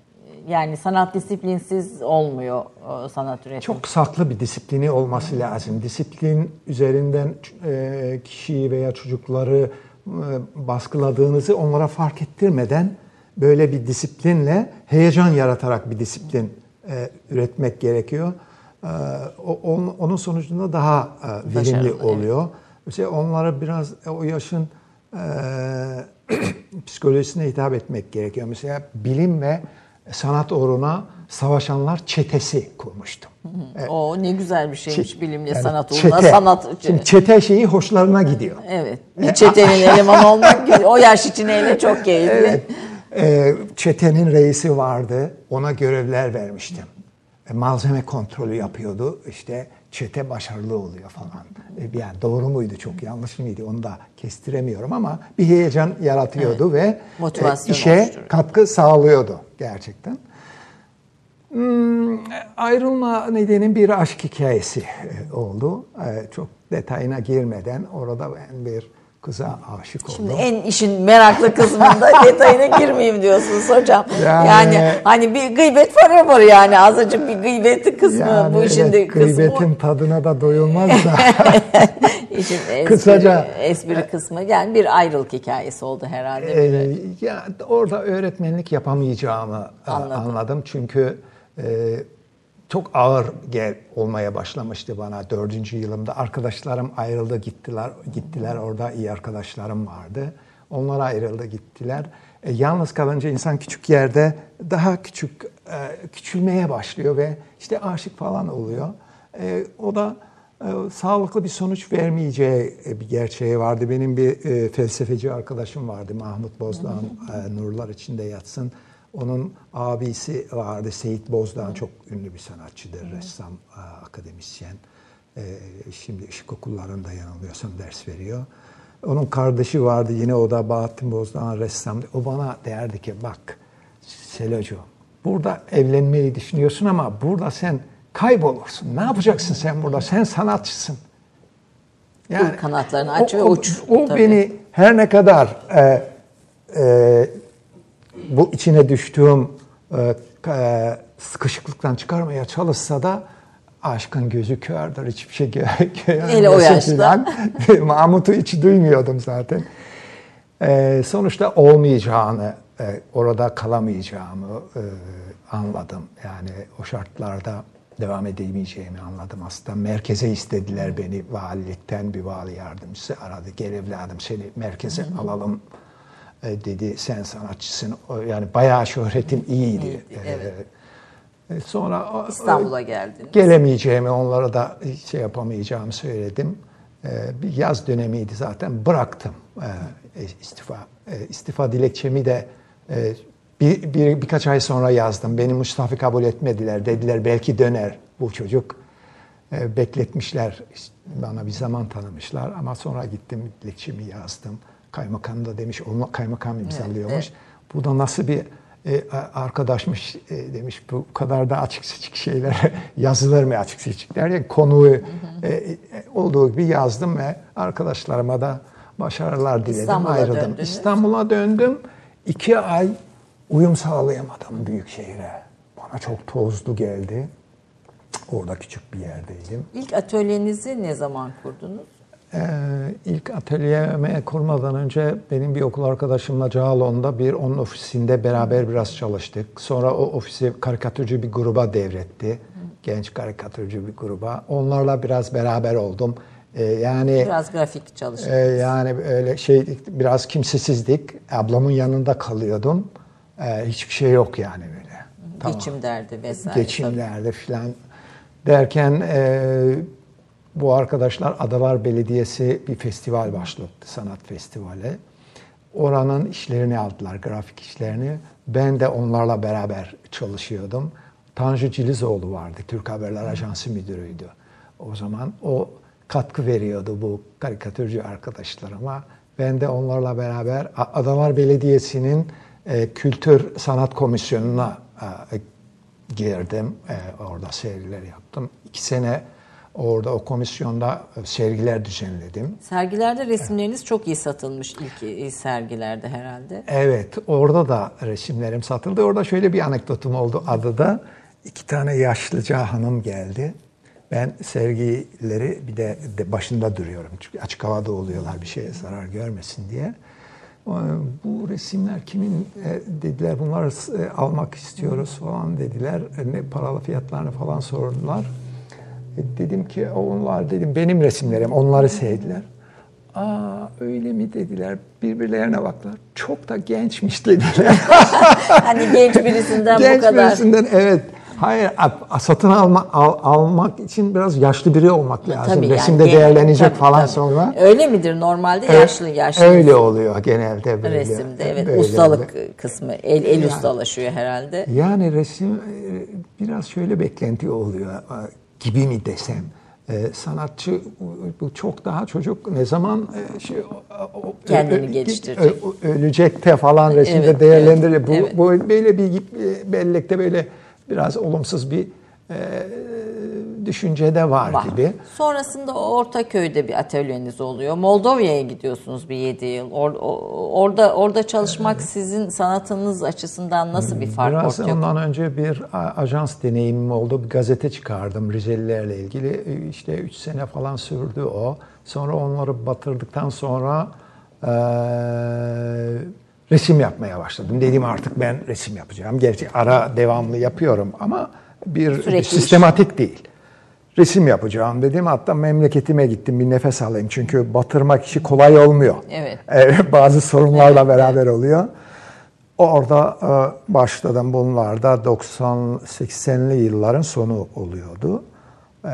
Yani sanat disiplinsiz olmuyor o sanat üretimi. Çok saklı bir disiplini olması lazım. Disiplin üzerinden e, kişiyi veya çocukları e, baskıladığınızı onlara fark ettirmeden böyle bir disiplinle heyecan yaratarak bir disiplin e, üretmek gerekiyor. E, onun, sonucunda daha e, verimli oluyor Mesela onlara biraz o yaşın e, psikolojisine hitap etmek gerekiyor. Mesela bilim ve sanat uğruna savaşanlar çetesi kurmuştum. O ne güzel bir şeymiş Çe- bilimle yani sanat uğruna çete. sanat. Şimdi çete şeyi hoşlarına gidiyor. Evet. Bir çetenin elemanı olmak o yaş için hele çok keyifli. Evet. Ee, çetenin reisi vardı. Ona görevler vermiştim. E, malzeme kontrolü yapıyordu. İşte çete başarılı oluyor falan. E, yani doğru muydu çok yanlış mıydı onu da kestiremiyorum ama bir heyecan yaratıyordu ve e, Motivasyon işe oluşturuyor. katkı sağlıyordu gerçekten. Hmm, ayrılma nedenim bir aşk hikayesi e, oldu. Çok detayına girmeden orada ben bir kıza aşık oldum. Şimdi en işin meraklı kısmında detayına girmeyeyim diyorsunuz hocam. Yani, Yani- hani bir gıybet para var yani azıcık bir gıybeti kısmı Yani bu işin de kısmı. gıybetin tadına da doyulmaz da. İşin espri, Kısaca- espri kısmı yani bir ayrılık hikayesi oldu herhalde. Ee, ya orada öğretmenlik yapamayacağımı e, Anladım. anladım. Çünkü e, çok ağır gel olmaya başlamıştı bana dördüncü yılımda. Arkadaşlarım ayrıldı gittiler. Gittiler orada iyi arkadaşlarım vardı. Onlar ayrıldı gittiler. E, yalnız kalınca insan küçük yerde daha küçük e, küçülmeye başlıyor ve işte aşık falan oluyor. E, o da e, sağlıklı bir sonuç vermeyeceği e, bir gerçeği vardı. Benim bir e, felsefeci arkadaşım vardı Mahmut Bozdağ, e, nurlar içinde yatsın. Onun abisi vardı Seyit Bozdağ, çok ünlü bir sanatçıdır, ressam, e, akademisyen. E, şimdi ışık okullarında yanılmıyorsam ders veriyor. Onun kardeşi vardı yine o da Bahattin Bozdağ ressam. O bana derdi ki bak Selocu burada evlenmeyi düşünüyorsun ama burada sen kaybolursun. Ne yapacaksın sen burada? Sen sanatçısın. Uy kanatlarını aç ve o, uç. O Tabii. beni her ne kadar e, e, bu içine düştüğüm e, e, sıkışıklıktan çıkarmaya çalışsa da aşkın gözü kördür. Hiçbir şey gö- Hele o yaşta. Mahmut'u hiç duymuyordum zaten. E, sonuçta olmayacağını, e, orada kalamayacağımı e, anladım. Yani o şartlarda devam edemeyeceğimi anladım aslında. Merkeze istediler beni valilikten bir vali yardımcısı aradı. Gel evladım seni merkeze alalım dedi. Sen sanatçısın. Yani bayağı şöhretim iyiydi. İyiydi, evet. E, e, sonra İstanbul'a geldiniz. gelemeyeceğimi, onlara da şey yapamayacağımı söyledim. Ee, bir yaz dönemiydi zaten. Bıraktım e, istifa. E, istifa dilekçemi de e, bir, bir birkaç ay sonra yazdım. Beni Mustafa kabul etmediler. Dediler belki döner bu çocuk. E, bekletmişler. Bana bir zaman tanımışlar ama sonra gittim dilekçemi yazdım. Kaymakam da demiş, onu kaymakam imzalıyormuş. evet. Bu da nasıl bir e, arkadaşmış e, demiş bu kadar da açık seçik şeyler yazılır mı açık seçik derken konuyu e, e, olduğu gibi yazdım ve arkadaşlarıma da başarılar diledim İstanbul'a ayrıldım. döndünüz. İstanbul'a döndüm. iki ay uyum sağlayamadım büyük şehre. Bana çok tozlu geldi. Orada küçük bir yerdeydim. İlk atölyenizi ne zaman kurdunuz? Ee, ilk atölyeme kurmadan önce benim bir okul arkadaşımla Cağaloğlu'nda bir onun ofisinde beraber biraz çalıştık. Sonra o ofisi karikatürcü bir gruba devretti. Genç karikatürcü bir gruba. Onlarla biraz beraber oldum. Ee, yani Biraz grafik çalıştınız. e, yani öyle şey biraz kimsesizdik. Ablamın yanında kalıyordum. Ee, hiçbir şey yok yani böyle. Tamam Geçim derdi vesaire. tabii. geçimlerde filan derken e, bu arkadaşlar Adalar Belediyesi bir festival başlattı, sanat festivali. Oranın işlerini aldılar, grafik işlerini. Ben de onlarla beraber çalışıyordum. Tanju Cilizoğlu vardı, Türk Haberler Ajansı müdürüydü. O zaman o katkı veriyordu bu karikatürcü arkadaşlarıma. Ben de onlarla beraber Adalar Belediyesi'nin e, Kültür Sanat Komisyonu'na e, girdim. Ee, orada sergiler yaptım. İki sene orada o komisyonda e, sergiler düzenledim. Sergilerde resimleriniz çok iyi satılmış ilk e, sergilerde herhalde. Evet, orada da resimlerim satıldı. Orada şöyle bir anekdotum oldu adada. iki tane yaşlıca hanım geldi. Ben sergileri bir de, de başında duruyorum. Çünkü açık havada oluyorlar bir şeye zarar görmesin diye. Bu resimler kimin e, dediler bunları e, almak istiyoruz falan dediler. Ne paralı fiyatlarını falan sordular. E, Dedim ki onlar dedim benim resimlerim onları sevdiler. Aa öyle mi dediler. Birbirlerine baktılar. Çok da gençmiş dediler. hani genç birisinden genç bu kadar. birisinden evet. Hayır satın alma, al, almak için biraz yaşlı biri olmak lazım. Tabii Resimde yani, değerlenecek tabii, falan tabii. sonra. Öyle midir normalde yaşlı yaşlı. Öyle oluyor genelde böyle. Resimde evet Böyle ustalık oluyor. kısmı el el Yani- ustalaşıyor herhalde. Yani resim e, biraz şöyle beklenti oluyor e, gibi mi desem. E, sanatçı bu çok daha çocuk ne zaman e, şey o- o- Kendini ö- geliştirecek. ölecekte falan resimde Evet, değerlendirecek. Bu, evet, bu böyle bir e, bellekte böyle biraz olumsuz bir e, düşünce de var, Var. gibi. Sonrasında Ortaköy'de bir atölyeniz oluyor. Moldova'ya gidiyorsunuz bir 7 yıl. Or- orada orada çalışmak sizin sanatınız açısından nasıl bir fark Biraz ortaya ondan önce bir ajans deneyimim oldu. Bir gazete çıkardım Rizelilerle ilgili. E, İşte 3 sene falan sürdü o. Sonra onları batırdıktan sonra e, resim yapmaya başladım. Dedim artık ben resim yapacağım. Gerçi ara devamlı yapıyorum ama bir, Sürekli iş. sistematik değil. Resim yapacağım dedim. Hatta memleketime gittim bir nefes alayım. Çünkü batırmak işi kolay olmuyor. Evet. E, bazı sorunlarla Evet, beraber oluyor. Orada e, başladım bunlarda 90-80'li yılların sonu oluyordu. E,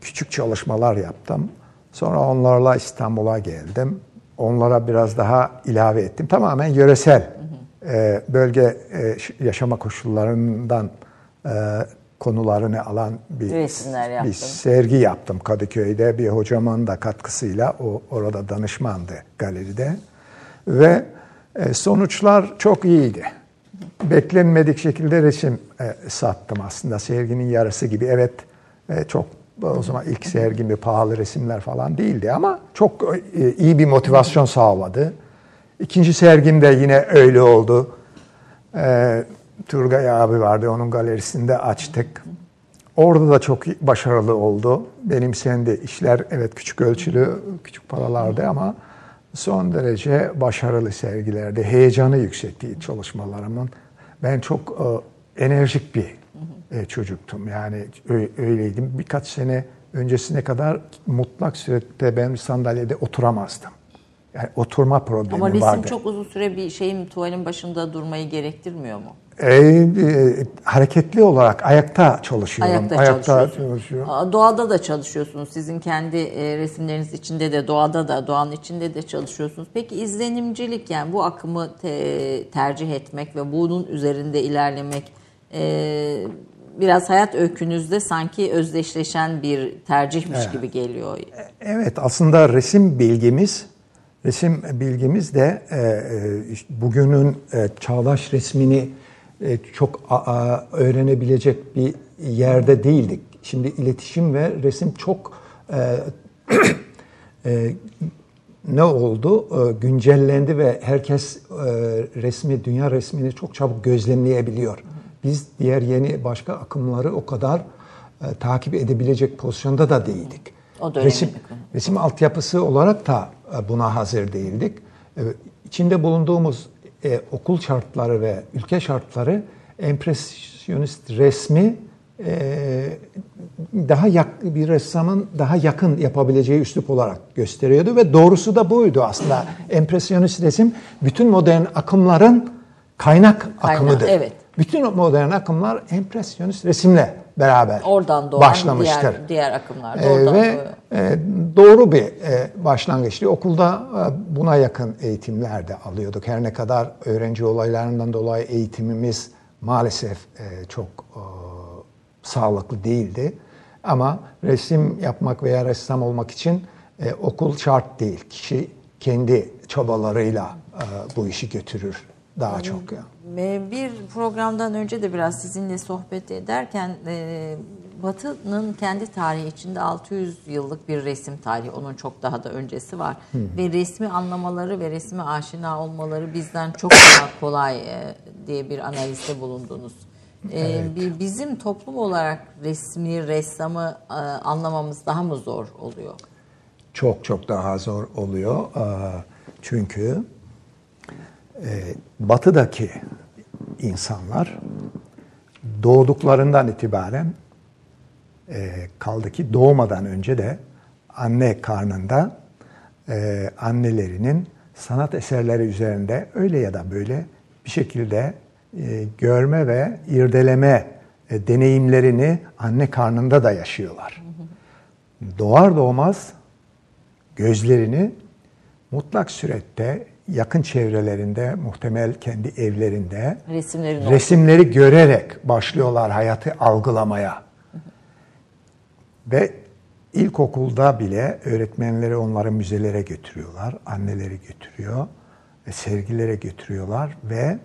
küçük çalışmalar yaptım. Sonra onlarla İstanbul'a geldim. Onlara biraz daha ilave ettim. Tamamen yöresel e, bölge e, yaşama koşullarından e, konularını alan bir, bir sergi yaptım Kadıköy'de. Bir hocamın da katkısıyla o orada danışmandı galeride. Ve e, sonuçlar çok iyiydi. Beklenmedik şekilde resim e, sattım aslında serginin yarısı gibi. Evet e, çok o zaman ilk sergimi pahalı resimler falan değildi ama çok e, iyi bir motivasyon sağladı. İkinci sergimde yine öyle oldu. E, Turgay abi vardı onun galerisinde açtık. Orada da çok başarılı oldu. Benimsendi. İşler evet küçük ölçülü, küçük paralardı ama son derece başarılı sergilerde. Heyecanı yüksekti çalışmalarımın. Ben çok e, enerjik bir e, çocuktum. Yani öyleydim. Birkaç sene öncesine kadar mutlak surette ben sandalyede oturamazdım. Yani oturma problemim Ama resim vardı. çok uzun süre bir şeyin tuvalin başında durmayı gerektirmiyor mu? E, e, hareketli olarak ayakta çalışıyorum. Ayakta, çalışıyorsunuz. çalışıyorum. Aa, Doğada da çalışıyorsunuz. Sizin kendi e, resimleriniz içinde de doğada da doğanın içinde de çalışıyorsunuz. Peki izlenimcilik yani bu akımı te- tercih etmek ve bunun üzerinde ilerlemek e, biraz hayat öykünüzde sanki özdeşleşen bir tercihmiş gibi geliyor. Evet aslında resim bilgimiz resim bilgimiz de e, e, bugünün e, çağdaş resmini çok öğrenebilecek bir yerde değildik. Şimdi iletişim ve resim çok ne oldu? Güncellendi ve herkes resmi, dünya resmini çok çabuk gözlemleyebiliyor. Biz diğer yeni başka akımları o kadar takip edebilecek pozisyonda da değildik. O resim, resim altyapısı olarak da buna hazır değildik. E, İçinde bulunduğumuz e, okul şartları ve ülke şartları empresyonist resmi e, daha yak, bir ressamın daha yakın yapabileceği üslup olarak gösteriyordu ve doğrusu da buydu aslında. Empresyonist resim bütün modern akımların kaynak, akımıdır. evet. Bütün modern akımlar empresyonist resimle beraber Oradan doğan başlamıştır. diğer, diğer akımlar. oradan ve e, doğru bir e, başlangıçtı. Okulda e, buna yakın eğitimler de alıyorduk. Her ne kadar öğrenci olaylarından dolayı eğitimimiz maalesef e, çok e, sağlıklı değildi. Ama resim yapmak veya ressam olmak için e, okul şart değil. Kişi kendi çabalarıyla e, bu işi götürür daha çok. Ve Bir programdan önce de biraz sizinle sohbet ederken e, Batı'nın kendi tarihi içinde 600 yıllık bir resim tarihi, onun çok daha da öncesi var. Ve resmi anlamaları ve resmi aşina olmaları bizden çok daha kolay e, diye bir analizde bulundunuz. E, bir Bizim toplum olarak resmi, ressamı e, anlamamız daha mı zor oluyor? çok çok daha zor oluyor. Ee, Çünkü e, batıdaki insanlar doğduklarından itibaren e, kaldı ki doğmadan önce de anne karnında e, annelerinin sanat eserleri üzerinde öyle ya da böyle bir şekilde e, görme ve irdeleme deneyimlerini anne karnında da yaşıyorlar. Doğar doğmaz gözlerini mutlak surette yakın çevrelerinde, muhtemel kendi evlerinde Resimlerin resimleri görerek başlıyorlar hayatı algılamaya. Ve ilkokulda bile öğretmenleri onları müzelere götürüyorlar, anneleri götürüyor, ve sergilere götürüyorlar ve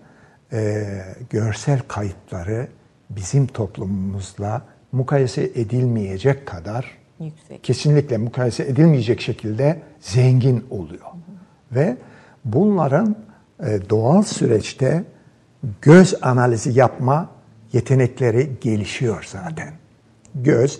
e, görsel kayıtları bizim toplumumuzla mukayese edilmeyecek kadar yüksek. kesinlikle mukayese edilmeyecek şekilde zengin oluyor. Ve bunların e, doğal süreçte göz analizi yapma yetenekleri gelişiyor zaten. Göz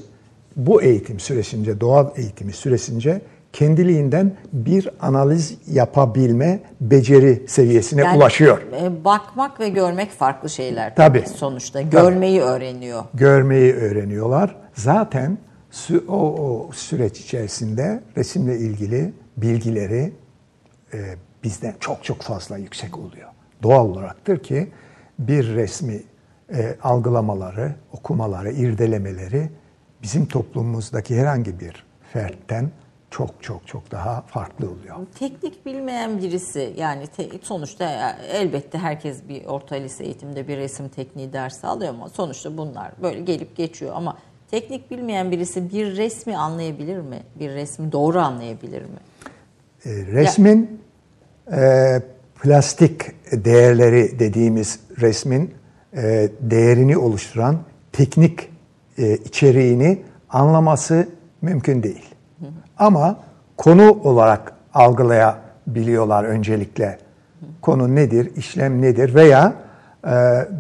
bu eğitim süresince, doğal eğitimi süresince kendiliğinden bir analiz yapabilme beceri seviyesine Yani, ulaşıyor. e, bakmak ve görmek farklı şeyler Tabii. sonuçta. Görmeyi öğreniyor. görmeyi öğreniyorlar. Zaten o, o süreç içerisinde resimle ilgili bilgileri e, bizden çok çok fazla yüksek oluyor. Doğal olaraktır ki bir resmi e, algılamaları, okumaları, irdelemeleri bizim toplumumuzdaki herhangi bir fertten çok çok çok daha farklı oluyor. Teknik bilmeyen birisi yani te- sonuçta elbette herkes bir orta lise eğitimde bir resim tekniği dersi alıyor ama sonuçta bunlar böyle gelip geçiyor ama teknik bilmeyen birisi bir resmi anlayabilir mi? Bir resmi doğru anlayabilir mi? E, resmin e, plastik değerleri dediğimiz resmin e, değerini oluşturan teknik e, içeriğini anlaması mümkün değil. Ama konu olarak algılayabiliyorlar öncelikle. Konu nedir, işlem nedir veya e,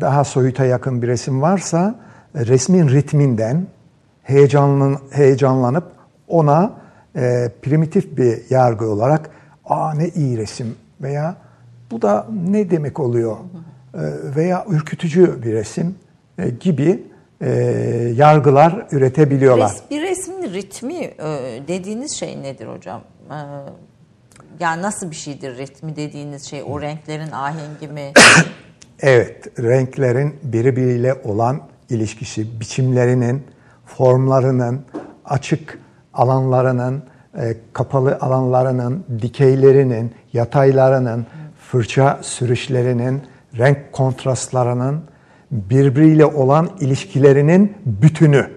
daha soyuta yakın bir resim varsa resmin ritminden heyecanlan, heyecanlanıp ona e, primitif bir yargı olarak aa ne iyi resim veya bu da ne demek oluyor e, veya ürkütücü bir resim e, gibi e, yargılar üretebiliyorlar. Res- bir resmin ritmi e, dediğiniz şey nedir hocam? E, yani nasıl bir şeydir ritmi dediğiniz şey? O renklerin ahengi mi? Evet, renklerin birbiriyle olan ilişkisi, biçimlerinin, formlarının, açık alanlarının, kapalı alanlarının, dikeylerinin, yataylarının, fırça sürüşlerinin, renk kontrastlarının birbiriyle olan ilişkilerinin bütünü.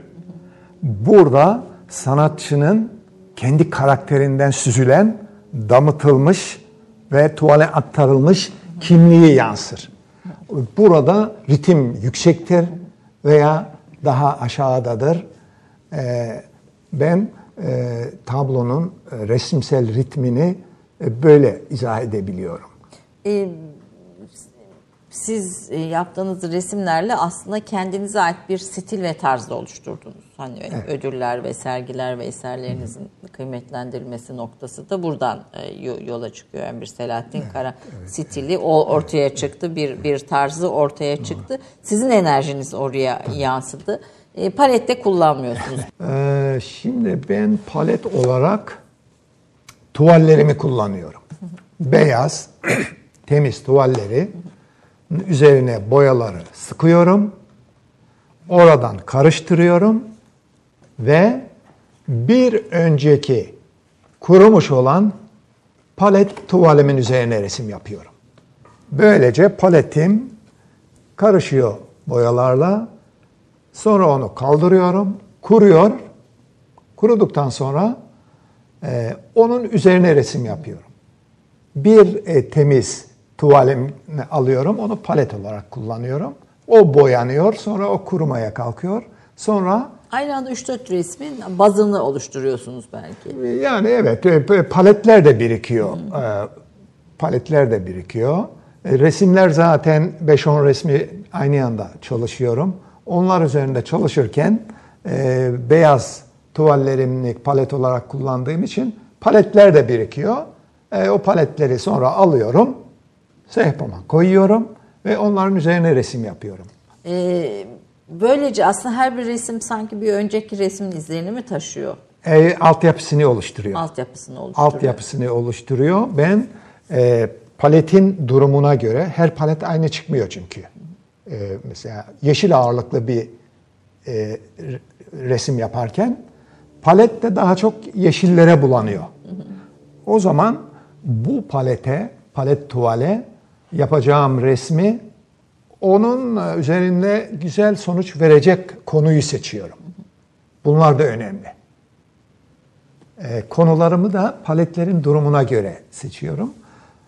Burada sanatçının kendi karakterinden süzülen, damıtılmış ve tuvale aktarılmış kimliği yansır. Burada ritim yüksektir veya daha aşağıdadır. Ee, ben e, tablonun e, resimsel ritmini e, böyle izah edebiliyorum. E, siz e, yaptığınız resimlerle aslında kendinize ait bir stil ve tarzda oluşturdunuz. Hani öyle ödüller ve sergiler ve eserlerinizin kıymetlendirilmesi noktası da buradan e, yo- yola çıkıyor. Yani bir Selahattin Kara stili o ortaya çıktı. Bir bir tarzı ortaya çıktı. Sizin enerjiniz oraya yansıdı. E, palette kullanmıyorsunuz. Şimdi ben palet olarak tuvallerimi kullanıyorum. Beyaz, temiz tuvalleri üzerine boyaları sıkıyorum. Oradan karıştırıyorum ve bir önceki kurumuş olan palet tuvalimin üzerine resim yapıyorum. Böylece paletim karışıyor boyalarla. Sonra onu kaldırıyorum, kuruyor. Kuruduktan sonra e, onun üzerine resim yapıyorum. Bir e, temiz tuvalimi alıyorum, onu palet olarak kullanıyorum. O boyanıyor, sonra o kurumaya kalkıyor. Sonra Aynı anda 3-4 resmin bazını oluşturuyorsunuz belki. yani evet e, e, paletler de birikiyor. E, paletler de birikiyor. E, Resimler zaten 5-10 resmi aynı anda çalışıyorum. Onlar üzerinde çalışırken e, beyaz tuvallerimi palet olarak kullandığım için paletler de birikiyor. E, o paletleri sonra alıyorum, sehpama koyuyorum ve onların üzerine resim yapıyorum. Ee, böylece aslında her bir resim sanki bir önceki resmin izlerini mi taşıyor? E, altyapısını oluşturuyor. Altyapısını oluşturuyor. Altyapısını oluşturuyor. Ben e, paletin durumuna göre her palet aynı çıkmıyor çünkü. E, mesela yeşil ağırlıklı bir e, resim yaparken palet de daha çok yeşillere bulanıyor. O zaman bu palete, palet tuvale yapacağım resmi onun üzerinde güzel sonuç verecek konuyu seçiyorum. Bunlar da önemli. E, konularımı da paletlerin durumuna göre seçiyorum.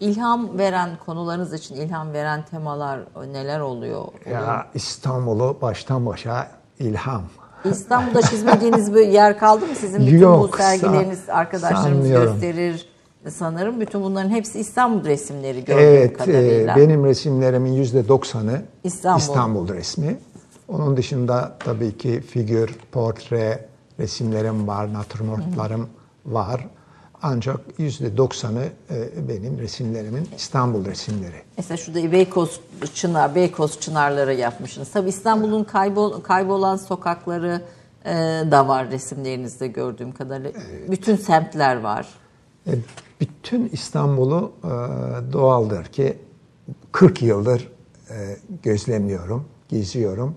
İlham veren konularınız için ilham veren temalar neler oluyor? Ya İstanbul'u baştan başa ilham. İstanbul'da çizmediğiniz bir yer kaldı mı sizin? Bütün Yok, bu sergileriniz san- arkadaşlarımız sanmıyorum. gösterir sanırım. Bütün bunların hepsi İstanbul resimleri gördüğüm Evet, e, kadarıyla. benim resimlerimin yüzde doksanı İstanbul. İstanbul. resmi. Onun dışında tabii ki figür, portre resimlerim var, natürmortlarım var. Ancak yüzde doksanı e, benim resimlerimin İstanbul resimleri. Mesela şurada Beykoz Çınar, Beykoz Çınarları yapmışsınız. Tabii İstanbul'un kaybol, kaybolan sokakları e, da var resimlerinizde gördüğüm kadarıyla. Bütün semtler var. E, Bütün İstanbul'u e, doğaldır ki 40 yıldır e, gözlemliyorum, geziyorum.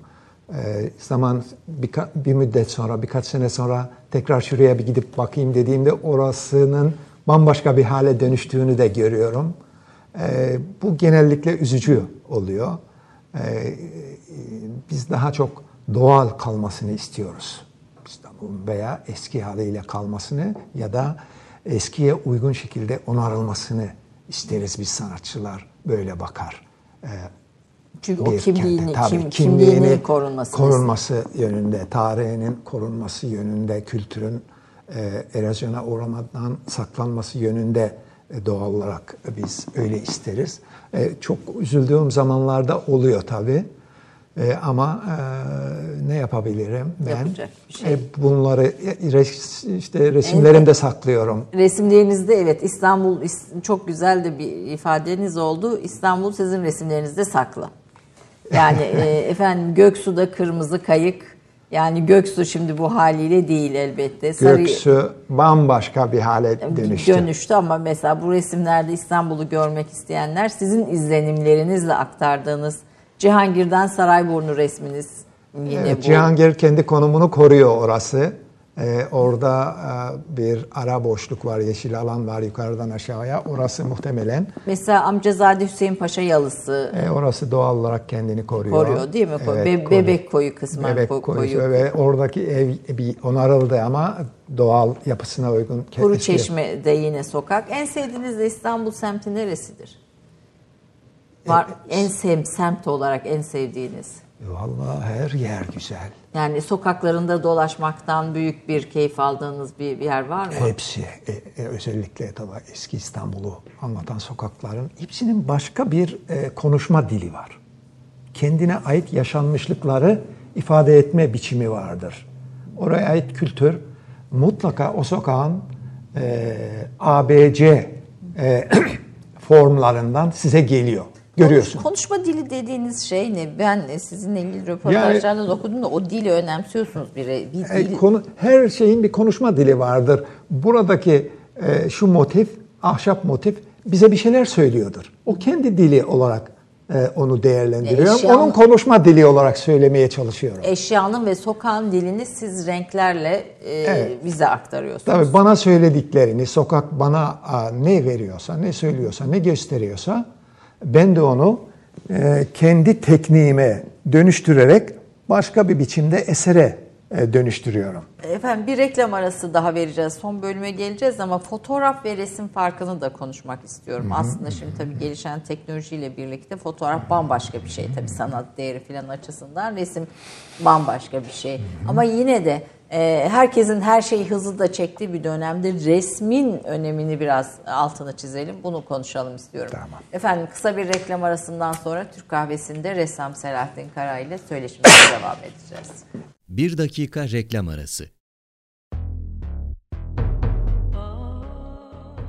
E, Zaman birka- bir müddet sonra, birkaç sene sonra tekrar şuraya bir gidip bakayım dediğimde orasının bambaşka bir hale dönüştüğünü de görüyorum. E, Bu genellikle üzücü oluyor. E, Biz daha çok doğal kalmasını istiyoruz. İstanbul'un veya eski haliyle kalmasını ya da eskiye uygun şekilde onarılmasını isteriz biz sanatçılar böyle bakar. Ee, Çünkü o bir kimliğini, kente. Tabii, kim, kimliğinin korunması. korunması yönünde, tarihinin korunması yönünde, kültürün e, erozyona uğramadan saklanması yönünde e, doğal olarak biz öyle isteriz. E, çok üzüldüğüm zamanlarda oluyor tabii. E, ama e, ne yapabilirim ben? Yapacak bir şey. E, bunları e, res- işte resimlerimde saklıyorum. Resimlerinizde evet İstanbul is- çok güzel de bir ifadeniz oldu. İstanbul sizin resimlerinizde saklı. Yani e, efendim Göksu'da kırmızı kayık. Yani Göksu şimdi bu haliyle değil elbette. Sarı- Göksu bambaşka bir hale dönüştü. dönüştü ama mesela bu resimlerde İstanbul'u görmek isteyenler sizin izlenimlerinizle aktardığınız Cihangir'den Sarayburnu resminiz yine Evet, bu. Cihangir kendi konumunu koruyor orası. Ee, orada e, bir ara boşluk var, yeşil alan var yukarıdan aşağıya. Orası muhtemelen, Mesela Amcazade Hüseyin Paşa yalısı e, orası doğal olarak kendini koruyor. koruyor değil mi? Ko- Be- koruyor. Bebek koyu kısmen Bebek ko- koyu. koyu. Ve oradaki ev bir onarıldı ama doğal yapısına uygun. Kuru Çeşme'de yine sokak. En sevdiğiniz de İstanbul semti neresidir? Var en sev semt olarak en sevdiğiniz. Vallahi her yer güzel. Yani sokaklarında dolaşmaktan büyük bir keyif aldığınız bir, bir yer var mı? Hepsi e, e, özellikle tabii eski İstanbul'u anlatan sokakların hepsinin başka bir e, konuşma dili var. Kendine ait yaşanmışlıkları ifade etme biçimi vardır. Oraya ait kültür mutlaka o sokağın e, ABC e, formlarından size geliyor. Görüyorsun. Konuşma dili dediğiniz şey ne? Ben sizinle ilgili röportajlarda da okudum da o dili önemsiyorsunuz bir, bir E, dil. konu, her şeyin bir konuşma dili vardır. Buradaki e, şu motif, ahşap motif bize bir şeyler söylüyordur. O kendi dili olarak e, onu değerlendiriyor. Eşya- Onun konuşma dili olarak söylemeye çalışıyorum. Eşyanın ve sokağın dilini siz renklerle e, Evet. bize aktarıyorsunuz. Tabii bana söylediklerini, sokak bana a, ne veriyorsa, ne söylüyorsa, ne gösteriyorsa ben de onu e, kendi tekniğime dönüştürerek başka bir biçimde esere e, dönüştürüyorum. Efendim bir reklam arası daha vereceğiz. Son bölüme geleceğiz ama fotoğraf ve resim farkını da konuşmak istiyorum. Aslında şimdi tabii gelişen teknolojiyle birlikte fotoğraf bambaşka bir şey. Tabii sanat değeri falan açısından resim bambaşka bir şey. Ama yine de herkesin her şeyi hızlı da çektiği bir dönemde resmin önemini biraz altını çizelim. Bunu konuşalım istiyorum. Tamam. Efendim kısa bir reklam arasından sonra Türk kahvesinde ressam Selahattin Kara ile söyleşimize devam edeceğiz. Bir dakika reklam arası.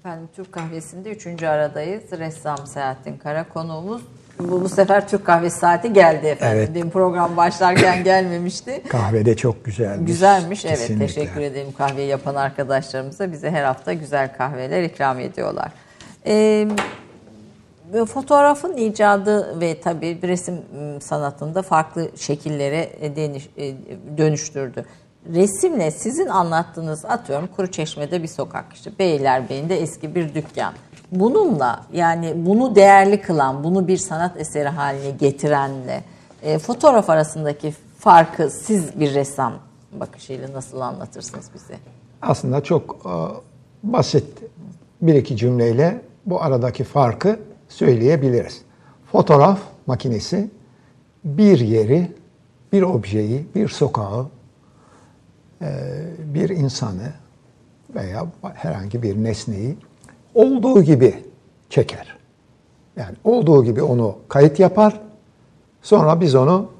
Efendim Türk kahvesinde üçüncü aradayız. Ressam Selahattin Kara konuğumuz. Bu, bu sefer Türk kahvesi saati geldi efendim. Evet. Dün program başlarken gelmemişti. Kahve de çok güzelmiş. Güzelmiş evet Kesinlikle. teşekkür ederim kahveyi yapan arkadaşlarımıza bize her hafta güzel kahveler ikram ediyorlar. Ee, fotoğrafın icadı ve tabii resim ım, sanatında farklı şekillere e, e, dönüştürdü. Resimle sizin anlattığınız atıyorum Kuruçeşme'de bir sokak işte Beylerbeyi'nde eski bir dükkan. Bununla yani bunu değerli kılan, bunu bir sanat eseri haline getirenle e, fotoğraf arasındaki farkı siz bir ressam bakışıyla nasıl anlatırsınız bize? Aslında çok e, basit bir iki cümleyle bu aradaki farkı söyleyebiliriz. Fotoğraf makinesi bir yeri, bir objeyi, bir sokağı, bir insanı veya herhangi bir nesneyi olduğu gibi çeker. Yani olduğu gibi onu kayıt yapar. Sonra biz onu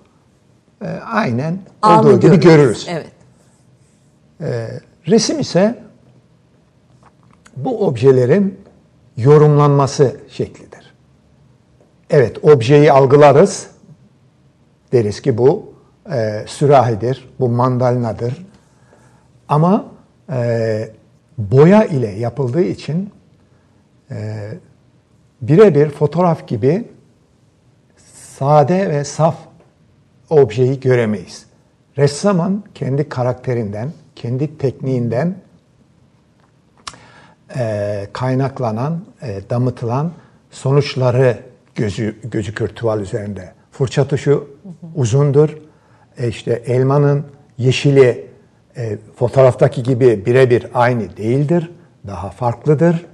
e, aynen olduğu Anı gibi görürüz. Evet. Resim ise bu objelerin yorumlanması şeklidir. Evet, objeyi algılarız. Deriz ki bu e, sürahidir, bu mandalinadır. Ama e, boya ile yapıldığı için e, birebir fotoğraf gibi sade ve saf objeyi göremeyiz. Ressamın kendi karakterinden, kendi tekniğinden e, kaynaklanan, e, damıtılan sonuçları gözü, gözükür tuval üzerinde. Fırça tuşu uzundur. E, işte elmanın yeşili e, fotoğraftaki gibi birebir aynı değildir. Daha farklıdır.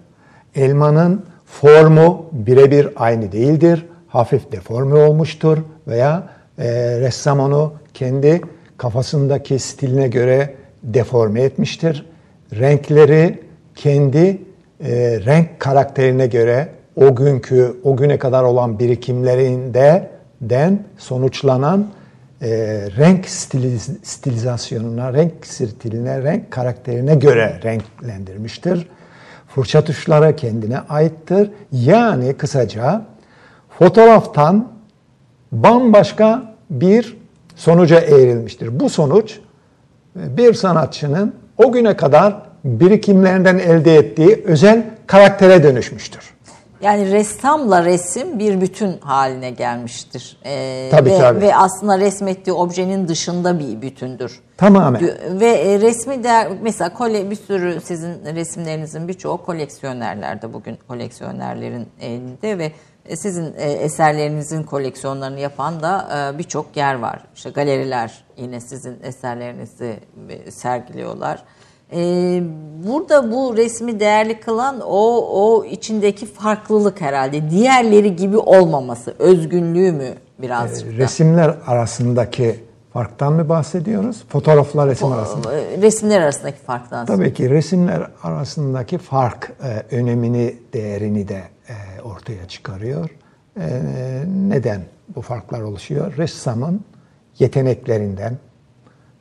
Elmanın formu birebir aynı değildir. Hafif deforme olmuştur veya e, ressam onu kendi kafasındaki stiline göre deforme etmiştir. Renkleri kendi e, renk karakterine göre o günkü, o güne kadar olan birikimlerinde den sonuçlanan e, renk stiliz, stilizasyonuna, renk stiline, renk karakterine göre renklendirmiştir. Fırça tuşları kendine aittir. Yani kısaca fotoğraftan bambaşka bir sonuca eğrilmiştir. Bu sonuç bir sanatçının o güne kadar birikimlerinden elde ettiği özel karaktere dönüşmüştür. Yani ressamla resim bir bütün haline gelmiştir. Ee, Tabii, ve, tabii. ve aslında resmettiği objenin dışında bir bütündür. Tamamen. Ve e, resmi değer mesela kole bir sürü sizin resimlerinizin birçoğu koleksiyonerlerde bugün koleksiyonerlerin elinde ve sizin e, eserlerinizin koleksiyonlarını yapan da e, birçok yer var. İşte galeriler yine sizin eserlerinizi sergiliyorlar. E, burada bu resmi değerli kılan o o içindeki farklılık herhalde. Diğerleri gibi olmaması, özgünlüğü mü birazcık da? Resimler arasındaki farktan mı bahsediyoruz? Fotoğrafla resim arasında. E, Resimler arasındaki farktan. Tabii ki resimler arasındaki fark e, önemini, değerini de e, ortaya çıkarıyor. E, neden bu farklar oluşuyor? Ressamın yeteneklerinden,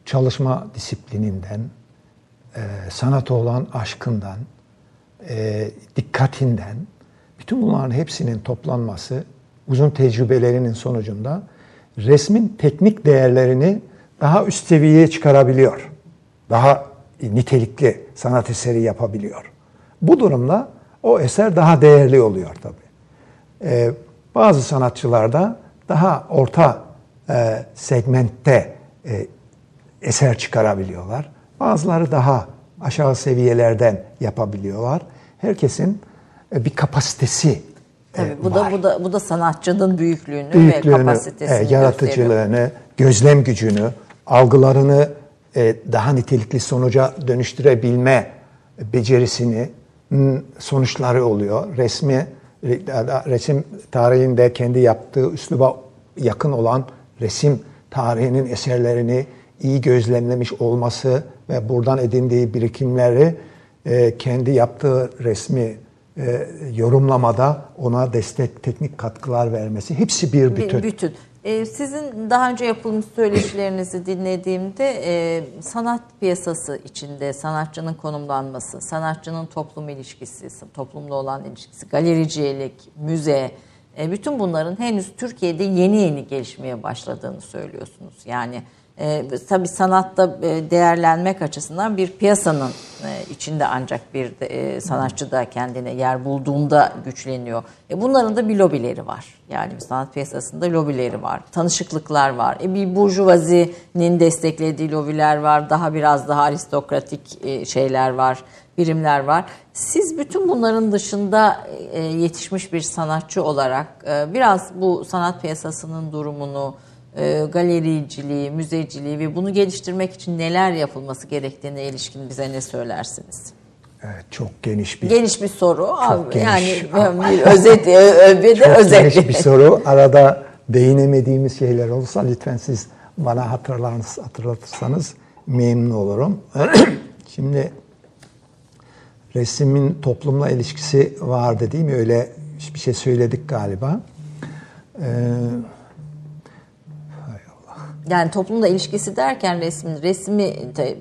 çalışma disiplininden, e, sanata olan aşkından, e, dikkatinden, bütün bunların hepsinin toplanması, uzun tecrübelerinin sonucunda resmin teknik değerlerini daha üst seviyeye çıkarabiliyor. Daha nitelikli sanat eseri yapabiliyor. Bu durumda o eser daha değerli oluyor tabii. Ee, bazı sanatçılarda daha orta e, segmentte e, eser çıkarabiliyorlar. Bazıları daha aşağı seviyelerden yapabiliyorlar. Herkesin e, bir kapasitesi e, Tabii bu var. da bu da bu da sanatçının büyüklüğünü, ve Büyüklüğünü, kapasitesini e, gösteriyor. yaratıcılığını, gözlem gücünü, algılarını e, daha nitelikli sonuca dönüştürebilme becerisini sonuçları oluyor. Resmi re- resim tarihinde kendi yaptığı üsluba yakın olan resim tarihinin eserlerini iyi gözlemlemiş olması ve buradan edindiği birikimleri e, kendi yaptığı resmi e, yorumlamada ona destek, teknik katkılar vermesi hepsi bir Bir bütün. bütün. Ee, sizin daha önce yapılmış söyleşilerinizi dinlediğimde e, sanat piyasası içinde sanatçının konumlanması, sanatçının toplum ilişkisi, toplumla olan ilişkisi, galericilik, müze, e, bütün bunların henüz Türkiye'de yeni yeni gelişmeye başladığını söylüyorsunuz. Yani e, tabii sanatta e, değerlenmek açısından bir piyasanın e, içinde ancak bir e, sanatçı da kendine yer bulduğunda güçleniyor. E, bunların da bir lobileri var. Yani sanat piyasasında lobileri var. Tanışıklıklar var. E, bir burjuvazinin desteklediği lobiler var. Daha biraz daha aristokratik e, şeyler var. Birimler var. Siz bütün bunların dışında e, yetişmiş bir sanatçı olarak e, biraz bu sanat piyasasının durumunu, e, galericiliği, müzeciliği ve bunu geliştirmek için neler yapılması gerektiğine ilişkin bize ne söylersiniz? Evet, çok geniş bir Geniş bir soru. Abi, geniş. yani bir özet, ö- bir de çok özet. geniş bir soru. Arada değinemediğimiz şeyler olsa lütfen siz bana hatırlatırsanız memnun olurum. Şimdi resimin toplumla ilişkisi var dediğim öyle bir şey söyledik galiba. Ee, Yani toplumla ilişkisi derken resmin resmi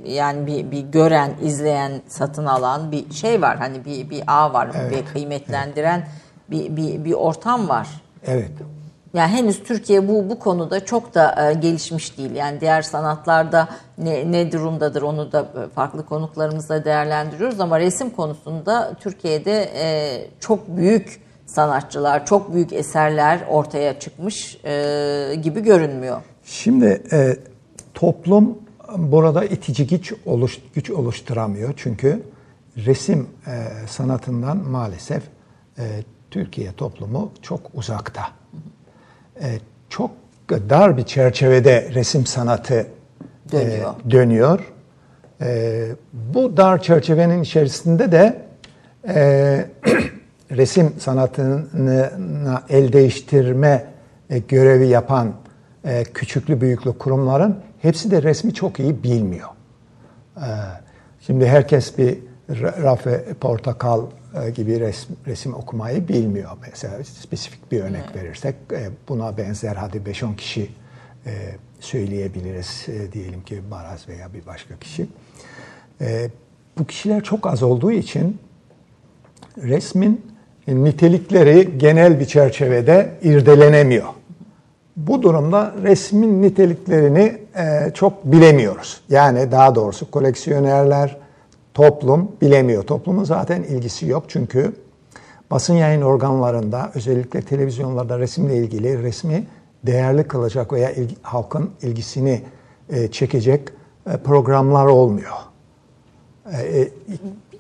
yani bir, bir gören, izleyen, satın alan bir şey var. Hani bir bir ağ var, bir kıymetlendiren bir, bir bir ortam var. evet. Yani henüz Türkiye bu bu konuda çok da e, gelişmiş değil. Yani diğer sanatlarda ne, ne durumdadır onu da e, farklı konuklarımızla değerlendiriyoruz ama resim konusunda Türkiye'de e, çok büyük sanatçılar, çok büyük eserler ortaya çıkmış e, gibi görünmüyor. Şimdi e, toplum burada itici güç, oluş, güç oluşturamıyor. Çünkü resim e, sanatından maalesef e, Türkiye toplumu çok uzakta. E, çok dar bir çerçevede resim sanatı e, Dönüyor. dönüyor. E, bu dar çerçevenin içerisinde de e, resim sanatına el değiştirme e, görevi yapan e, küçüklü büyüklü kurumların hepsi de resmi çok iyi bilmiyor. E, şimdi herkes bir Ra- Rafe Portakal e, gibi resim, resim okumayı bilmiyor. Mesela spesifik bir örnek verirsek buna benzer hadi 5-10 kişi söyleyebiliriz. Diyelim ki Baraz veya bir başka kişi. Bu kişiler çok az olduğu için resmin nitelikleri genel bir çerçevede irdelenemiyor. Bu durumda resmin niteliklerini e, çok bilemiyoruz. Yani daha doğrusu koleksiyonerler, toplum bilemiyor. Toplumun zaten ilgisi yok çünkü basın yayın organlarında özellikle televizyonlarda resimle ilgili resmi değerli kılacak veya ilgi- halkın ilgisini e, çekecek e, programlar olmuyor. E, e,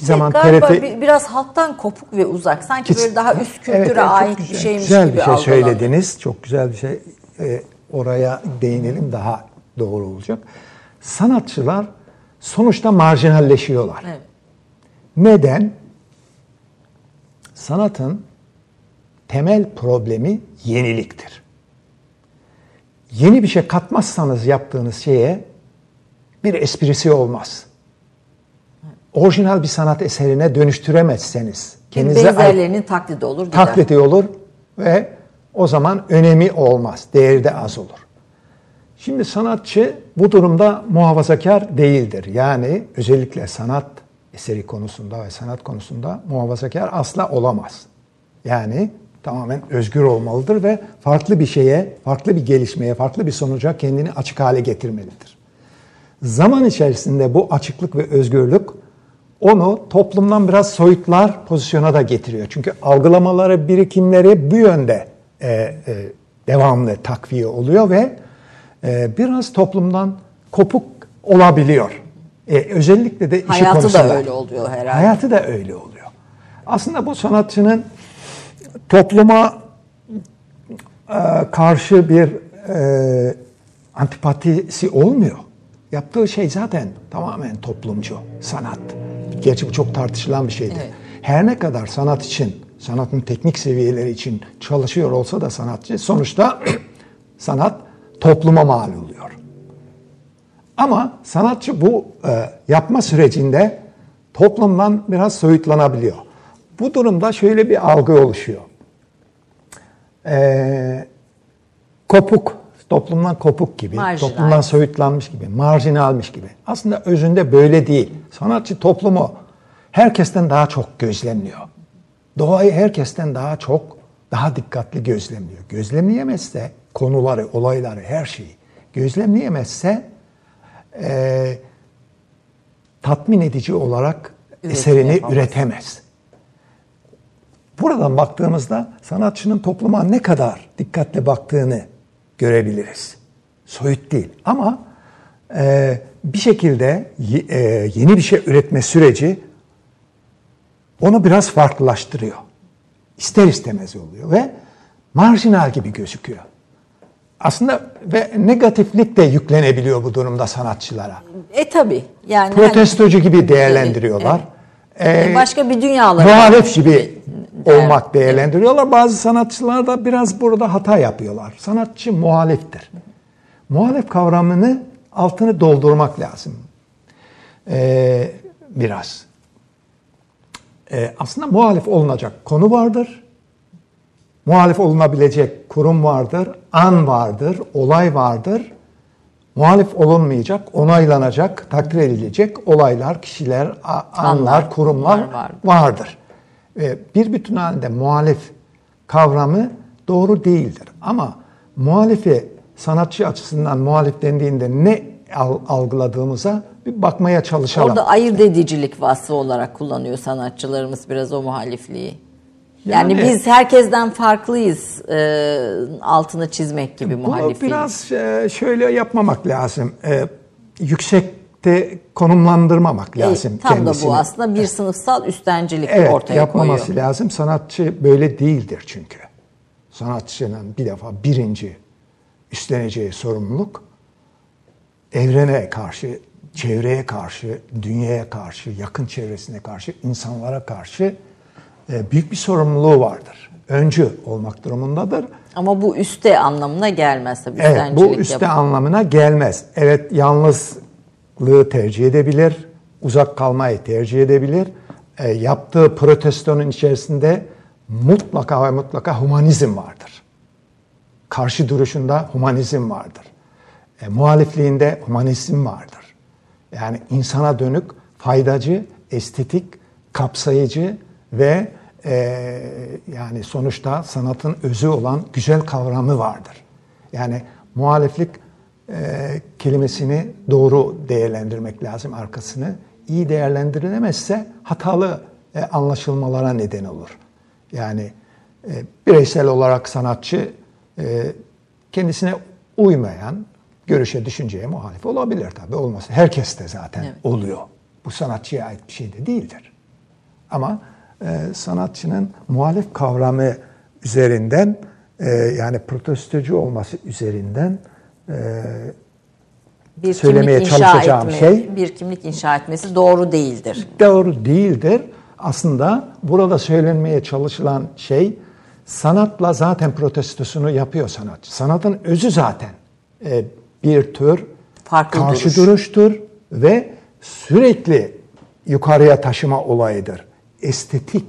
bir zaman Galiba TRT bir- biraz halktan kopuk ve uzak. Sanki Kes- böyle daha üst kültüre Evet, ait güzel, bir şeymiş güzel gibi bir şey algılanıyor. söylediniz. Çok güzel bir şey. Ee, oraya değinelim daha doğru olacak. Sanatçılar sonuçta marjinalleşiyorlar. Evet. Neden? Sanatın temel problemi yeniliktir. Yeni bir şey katmazsanız yaptığınız şeye bir esprisi olmaz. Orijinal bir sanat eserine dönüştüremezseniz kendinize Benzerlerinin taklidi olur gider. taklidi olur ve o zaman önemi olmaz, değeri de az olur. Şimdi sanatçı bu durumda muhafazakar değildir. Yani özellikle sanat eseri konusunda ve sanat konusunda muhafazakar asla olamaz. Yani tamamen özgür olmalıdır ve farklı bir şeye, farklı bir gelişmeye, farklı bir sonuca kendini açık hale getirmelidir. Zaman içerisinde bu açıklık ve özgürlük onu toplumdan biraz soyutlar pozisyona da getiriyor. Çünkü algılamaları, birikimleri bu yönde e, e, devamlı takviye oluyor ve e, biraz toplumdan kopuk olabiliyor. E, özellikle de işi Hayatı konusunda. da öyle oluyor herhalde. Hayatı da öyle oluyor. Aslında bu sanatçının topluma e, karşı bir e, antipatisi olmuyor. Yaptığı şey zaten tamamen toplumcu sanat. Gerçi bu çok tartışılan bir şeydir. Evet. Her ne kadar sanat için, sanatın teknik seviyeleri için çalışıyor olsa da sanatçı sonuçta sanat topluma mal oluyor. Ama sanatçı bu e, yapma sürecinde toplumdan biraz soyutlanabiliyor. Bu durumda şöyle bir algı oluşuyor. E, kopuk, toplumdan kopuk gibi, Marjinal. toplumdan soyutlanmış gibi, marjinalmiş gibi. Aslında özünde böyle değil. Sanatçı toplumu herkesten daha çok gözlemliyor. Doğayı herkesten daha çok, daha dikkatli gözlemliyor. Gözlemleyemezse konuları, olayları, her şeyi gözlemleyemezse e, tatmin edici olarak Üretim eserini yapamaz. üretemez. Buradan baktığımızda sanatçının topluma ne kadar dikkatle baktığını görebiliriz. Soyut değil ama e, bir şekilde e, yeni bir şey üretme süreci onu biraz farklılaştırıyor. İster istemez oluyor ve marjinal gibi gözüküyor. Aslında ve negatiflik de yüklenebiliyor bu durumda sanatçılara. E tabi. Yani Protestocu gibi değerlendiriyorlar. hani, Ee, başka bir dünyaları muhalef gibi olmak değerlendiriyorlar. Bazı sanatçılar da biraz burada hata yapıyorlar. Sanatçı muhaliftir. Muhalif kavramını altını doldurmak lazım. Ee, biraz. Ee, aslında muhalif olunacak konu vardır. Muhalif olunabilecek kurum vardır, an vardır, olay vardır. Muhalif olunmayacak, onaylanacak, takdir edilecek olaylar, kişiler, anlar, kurumlar vardır. Bir bütün halinde muhalif kavramı doğru değildir. Ama muhalifi sanatçı açısından muhalif dendiğinde ne al- algıladığımıza bir bakmaya çalışalım. Orada ayırt edicilik vasfı olarak kullanıyor sanatçılarımız biraz o muhalifliği. Yani, Yani- biz herkesten farklıyız e, altını çizmek gibi Bunu muhalifliği. biraz e, şöyle yapmamak lazım. E, Yüksekte konumlandırmamak E, lazım tam kendisini. da bu aslında bir sınıfsal üstencilik Evet, ortaya yapmaması koyuyor. lazım. Sanatçı böyle değildir çünkü. Sanatçının bir defa birinci üstleneceği sorumluluk evrene karşı, çevreye karşı, dünyaya karşı, yakın çevresine karşı, insanlara karşı e, büyük bir sorumluluğu vardır. Öncü olmak durumundadır. Ama bu üste anlamına gelmez tabii. Evet, bu üste yap- anlamına gelmez. Evet, yalnızlığı tercih edebilir, uzak kalmayı tercih edebilir. E, yaptığı protestonun içerisinde mutlaka ve mutlaka humanizm vardır. Karşı duruşunda humanizm vardır. E, muhalifliğinde humanizm vardır. Yani insana dönük, faydacı, estetik, kapsayıcı ve e, yani sonuçta sanatın özü olan güzel kavramı vardır. Yani muhaliflik e, kelimesini doğru değerlendirmek lazım arkasını. İyi değerlendirilemezse hatalı e, anlaşılmalara neden olur. Yani e, bireysel olarak sanatçı e, kendisine uymayan görüşe, düşünceye muhalif olabilir tabii. Olması herkes de zaten Evet. oluyor. Bu sanatçıya ait bir şey de değildir. Ama e, sanatçının muhalif kavramı üzerinden e, yani protestocu olması üzerinden e, bir söylemeye kimlik çalışacağım etme, şey- bir kimlik inşa etmesi doğru değildir. doğru değildir. Aslında burada söylenmeye çalışılan şey sanatla zaten protestosunu yapıyor sanatçı. Sanatın özü zaten e, bir tür Farklı karşı duruş. duruştur ve sürekli yukarıya taşıma olayıdır. Estetik,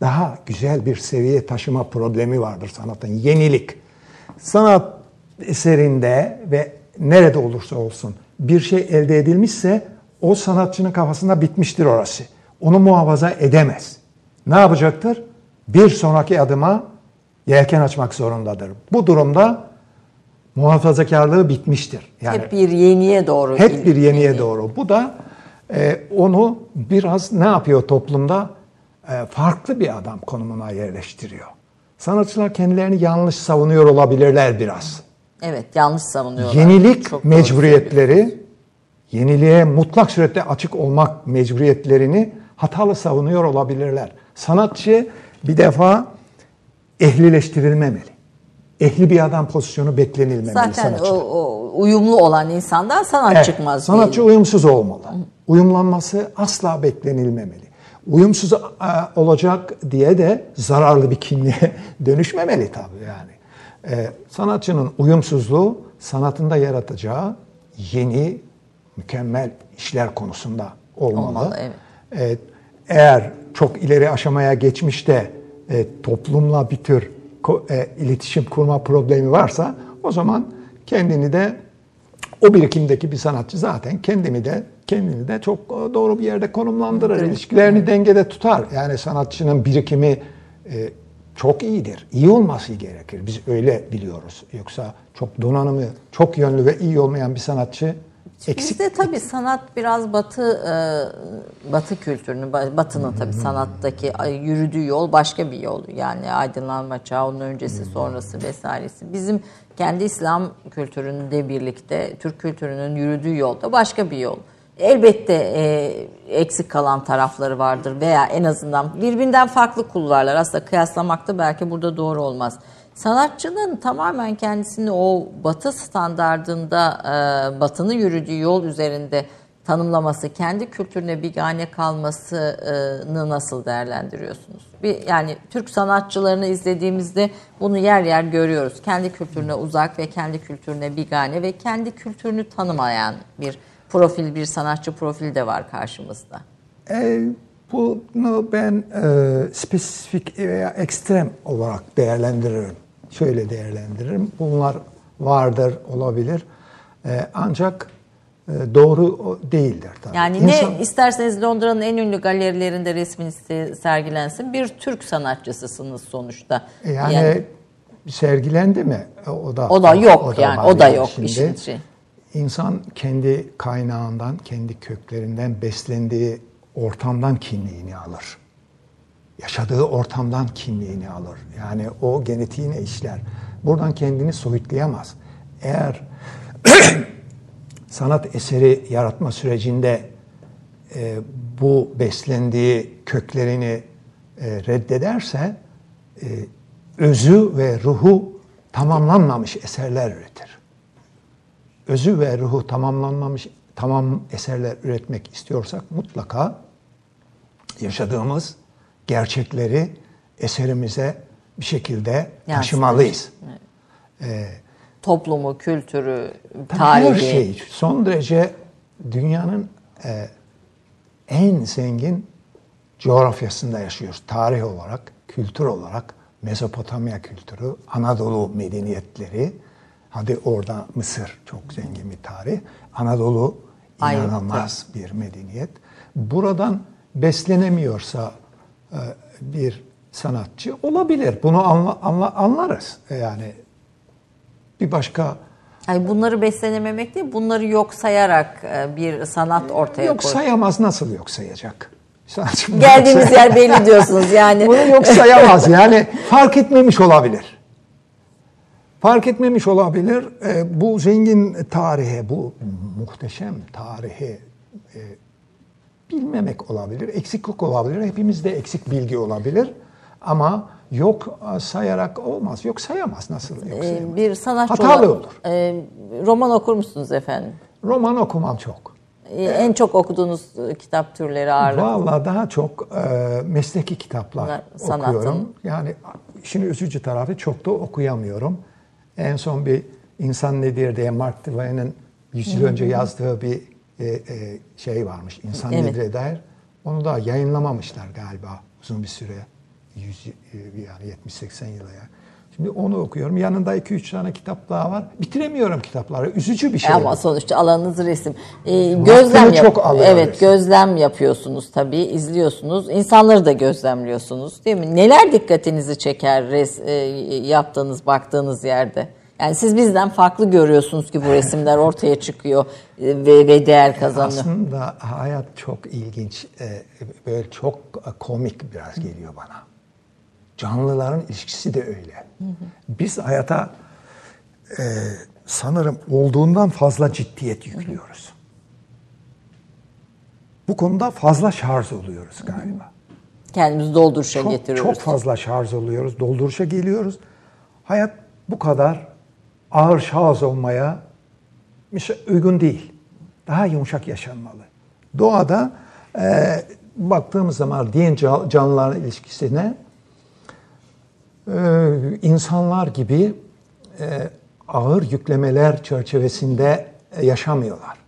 daha güzel bir seviye taşıma problemi vardır sanatın. Yenilik. Sanat eserinde ve nerede olursa olsun bir şey elde edilmişse o sanatçının kafasında bitmiştir orası. Onu muhafaza edemez. Ne yapacaktır? Bir sonraki adıma yelken açmak zorundadır. Bu durumda muhafazakarlığı bitmiştir. Yani hep bir yeniye doğru. hep bir yeniye il- doğru. Bu da e, onu biraz ne yapıyor toplumda? E, farklı bir adam konumuna yerleştiriyor. Sanatçılar kendilerini yanlış savunuyor olabilirler biraz. Evet yanlış savunuyorlar. Yenilik Çok mecburiyetleri yeniliğe mutlak surette açık olmak mecburiyetlerini hatalı savunuyor olabilirler. Sanatçı bir defa ehlileştirilmemeli. Ehli bir adam pozisyonu beklenilmemeli Zaten sanatçı. o uyumlu olan insandan sanat Evet, çıkmaz. Sanatçı diyelim. uyumsuz olmalı. Uyumlanması asla beklenilmemeli. Uyumsuz olacak diye de zararlı bir kimliğe dönüşmemeli tabii yani. E, sanatçının uyumsuzluğu sanatında yaratacağı yeni mükemmel işler konusunda olmalı. Olmalı, evet. E, eğer çok ileri aşamaya geçmiş de e, toplumla bir tür iletişim kurma problemi varsa o zaman kendini de o birikimdeki bir sanatçı zaten kendini de kendini de çok e, doğru bir yerde konumlandırır. İlişkilerini dengede tutar. Yani sanatçının birikimi e, çok iyidir. İyi olması gerekir. Biz öyle biliyoruz. Yoksa çok donanımı, çok yönlü ve iyi olmayan bir sanatçı eksik. Bizde tabii sanat biraz batı e, batı kültürünün, batının tabii sanattaki yürüdüğü yol başka bir yol. Yani aydınlanma çağı, onun öncesi, sonrası vesairesi. Bizim kendi İslam kültüründe birlikte Türk kültürünün yürüdüğü yolda başka bir yol. Elbette e, eksik kalan tarafları vardır veya en azından birbirinden farklı kulvarlar. Aslında kıyaslamakta belki burada doğru olmaz. Sanatçının tamamen kendisini o batı standardında e, batının yürüdüğü yol üzerinde tanımlaması, kendi kültürüne bigane kalmasını nasıl değerlendiriyorsunuz? Bir, yani Türk sanatçılarını izlediğimizde bunu yer yer görüyoruz. Kendi kültürüne uzak ve kendi kültürüne bigane ve kendi kültürünü tanımayan bir profil, bir sanatçı profili de var karşımızda. E, bunu ben e, spesifik veya ekstrem olarak değerlendiririm. Şöyle değerlendiririm. Bunlar vardır, olabilir. E, ancak e, doğru o değildir tabii. Yani İnsan- ne isterseniz Londra'nın en ünlü galerilerinde resminiz sergilensin. Bir Türk sanatçısısınız sonuçta. Yani, sergilendi mi? E, O da O da yok yani, o da yok şimdi. işin içi. İnsan kendi kaynağından, kendi köklerinden beslendiği ortamdan kimliğini alır. Yaşadığı ortamdan kimliğini alır. Yani o genetiğine işler. Buradan kendini soyutlayamaz. Eğer sanat eseri yaratma sürecinde e, bu beslendiği köklerini e, reddederse e, özü ve ruhu tamamlanmamış eserler üretir. Özü ve ruhu tamamlanmamış tamam eserler üretmek istiyorsak mutlaka yaşadığımız gerçekleri eserimize bir şekilde taşımalıyız. Toplumu, kültürü, tarihi. Her şey son derece dünyanın e, en zengin coğrafyasında yaşıyoruz. Tarih olarak, kültür olarak Mezopotamya kültürü, Anadolu medeniyetleri, hadi orada Mısır çok zengin bir tarih, Anadolu inanılmaz bir medeniyet. Buradan beslenemiyorsa bir sanatçı olabilir. Bunu anla, anla, anlarız. Yani bir başka Yani bunları beslenememek değil, bunları yok sayarak e, bir sanat ortaya yok koy. sayamaz nasıl yok sayacak? Sanatçı Geldiğimiz yer belli diyorsunuz yani. Bunu yok sayamaz yani fark etmemiş olabilir. Fark etmemiş olabilir. E, bu zengin tarihe, bu muhteşem tarihi e, bilmemek olabilir, eksiklik olabilir. Hepimizde eksik bilgi olabilir. Ama yok e, sayarak olmaz. Yok sayamaz. Nasıl yok Ee, sayamaz? bir sanatçı Hatalı olarak- olur. e, roman okur musunuz efendim? Roman okumam çok. E, en çok okuduğunuz e, kitap türleri ağırlıklı. Vallahi daha çok e, mesleki kitaplar sanatın. okuyorum. Yani işin üzücü tarafı çok da okuyamıyorum. En son bir İnsan Nedir diye Mark Twain'in 100 yıl önce yazdığı bir e, e, şey varmış. İnsan Evet. Nedir'e dair. Onu da yayınlamamışlar galiba uzun bir süre. 100, y- e, yani 70-80 yıla ya. Şimdi onu okuyorum. Yanında 2-3 tane kitap daha var. Bitiremiyorum kitapları. Üzücü bir şey. Ama bu. sonuçta alanınız resim. Ee, gözlem yap- çok Evet, resim. gözlem yapıyorsunuz tabii, izliyorsunuz. İnsanları da gözlemliyorsunuz, değil mi? Neler dikkatinizi çeker res, e, yaptığınız, baktığınız yerde? Yani siz bizden farklı görüyorsunuz ki bu resimler ortaya çıkıyor e, ve, ve değer kazanıyor. Aslında hayat çok ilginç, e, böyle çok e, komik biraz geliyor bana. Canlıların ilişkisi de öyle. Biz hayata sanırım olduğundan fazla ciddiyet yüklüyoruz. bu konuda fazla şarj oluyoruz galiba. Kendimizi dolduruşa Çok, getiriyoruz. çok fazla şarj oluyoruz, dolduruşa geliyoruz. Hayat bu kadar ağır şarj olmaya uygun değil. Daha yumuşak yaşanmalı. Doğada e, baktığımız zaman diğer canlıların ilişkisine e, insanlar gibi e, ağır yüklemeler çerçevesinde yaşamıyorlar.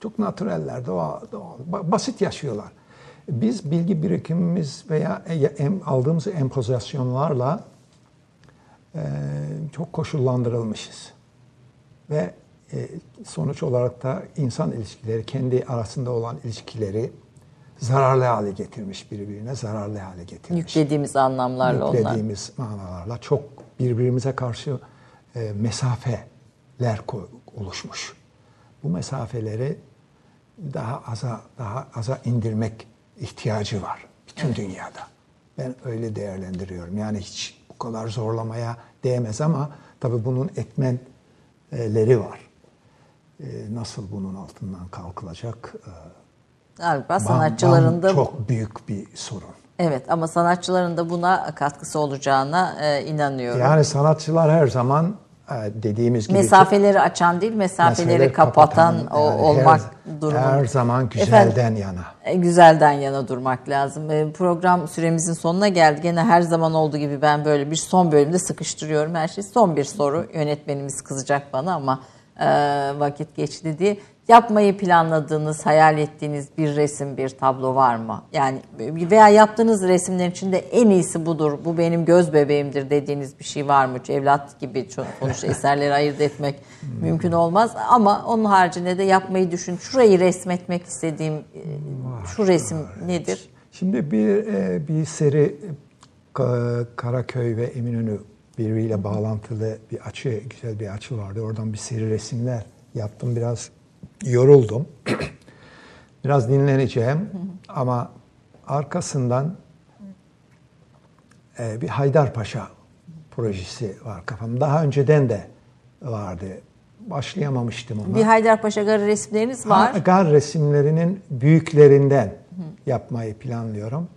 Çok naturaller, doğa, doğa, basit yaşıyorlar. Biz bilgi birikimimiz veya aldığımız empozasyonlarla e, çok koşullandırılmışız. Ve e, sonuç olarak da insan ilişkileri, kendi arasında olan ilişkileri zararlı hale getirmiş birbirine, zararlı hale getirmiş. Yüklediğimiz anlamlarla onlar. Yüklediğimiz manalarla çok birbirimize karşı e, mesafeler oluşmuş. Bu mesafeleri daha aza daha aza indirmek ihtiyacı var bütün evet. dünyada. Ben öyle değerlendiriyorum. Yani hiç kadar zorlamaya değmez ama tabii bunun etmenleri var. Ee, nasıl bunun altından kalkılacak? Ee, Galiba sanatçıların da çok büyük bir sorun. Evet ama sanatçıların da buna katkısı olacağına e, inanıyorum. Yani sanatçılar her zaman dediğimiz gibi mesafeleri çok, açan değil mesafeleri, mesafeleri kapatan, kapatan yani olmak her, durumunda. Her zaman güzelden Efendim, yana. E, güzelden yana durmak lazım. E, program süremizin sonuna geldi. Gene her zaman olduğu gibi ben böyle bir son bölümde sıkıştırıyorum her şeyi. Son bir soru. Yönetmenimiz kızacak bana ama e, vakit geçti diye. Yapmayı planladığınız, hayal ettiğiniz bir resim, bir tablo var mı? Yani veya yaptığınız resimlerin içinde en iyisi budur, bu benim göz bebeğimdir dediğiniz bir şey var mı? Evlat gibi sonuçta eserleri ayırt etmek mümkün olmaz. Ama onun haricinde de yapmayı düşün. Şurayı resmetmek istediğim var, şu resim nedir? Şimdi bir e, bir seri Karaköy ve Eminönü birbiriyle bağlantılı bir açı, güzel bir açı vardı. Oradan bir seri resimler yaptım. Biraz yoruldum. Biraz dinleneceğim ama arkasından e, bir Haydarpaşa projesi var kafamda. Daha önceden de vardı. Başlayamamıştım ama. Bir Haydarpaşa gar resimleriniz var. Ha, gar resimlerinin büyüklerinden yapmayı planlıyorum.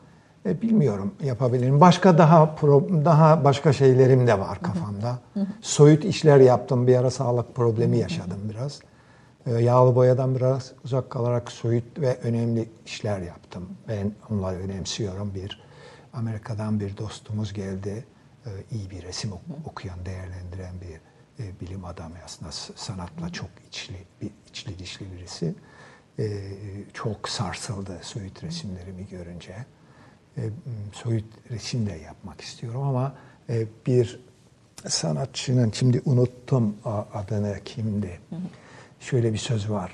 E, bilmiyorum yapabilirim. Başka daha pro, daha başka şeylerim de var kafamda. Soyut işler yaptım. Bir ara sağlık problemi yaşadım biraz. Ee, yağlı boyadan biraz uzak kalarak soyut ve önemli işler yaptım. Ben onları önemsiyorum. Bir Amerika'dan bir dostumuz geldi. Ee, iyi bir resim okuyan, değerlendiren bir e, bilim adamı aslında sanatla çok içli, bir içli dişli birisi. Ee, çok sarsıldı soyut resimlerimi görünce. Soyut resim de yapmak istiyorum ama e, bir sanatçının şimdi unuttum adını kimdi. Hı hı şöyle bir söz var.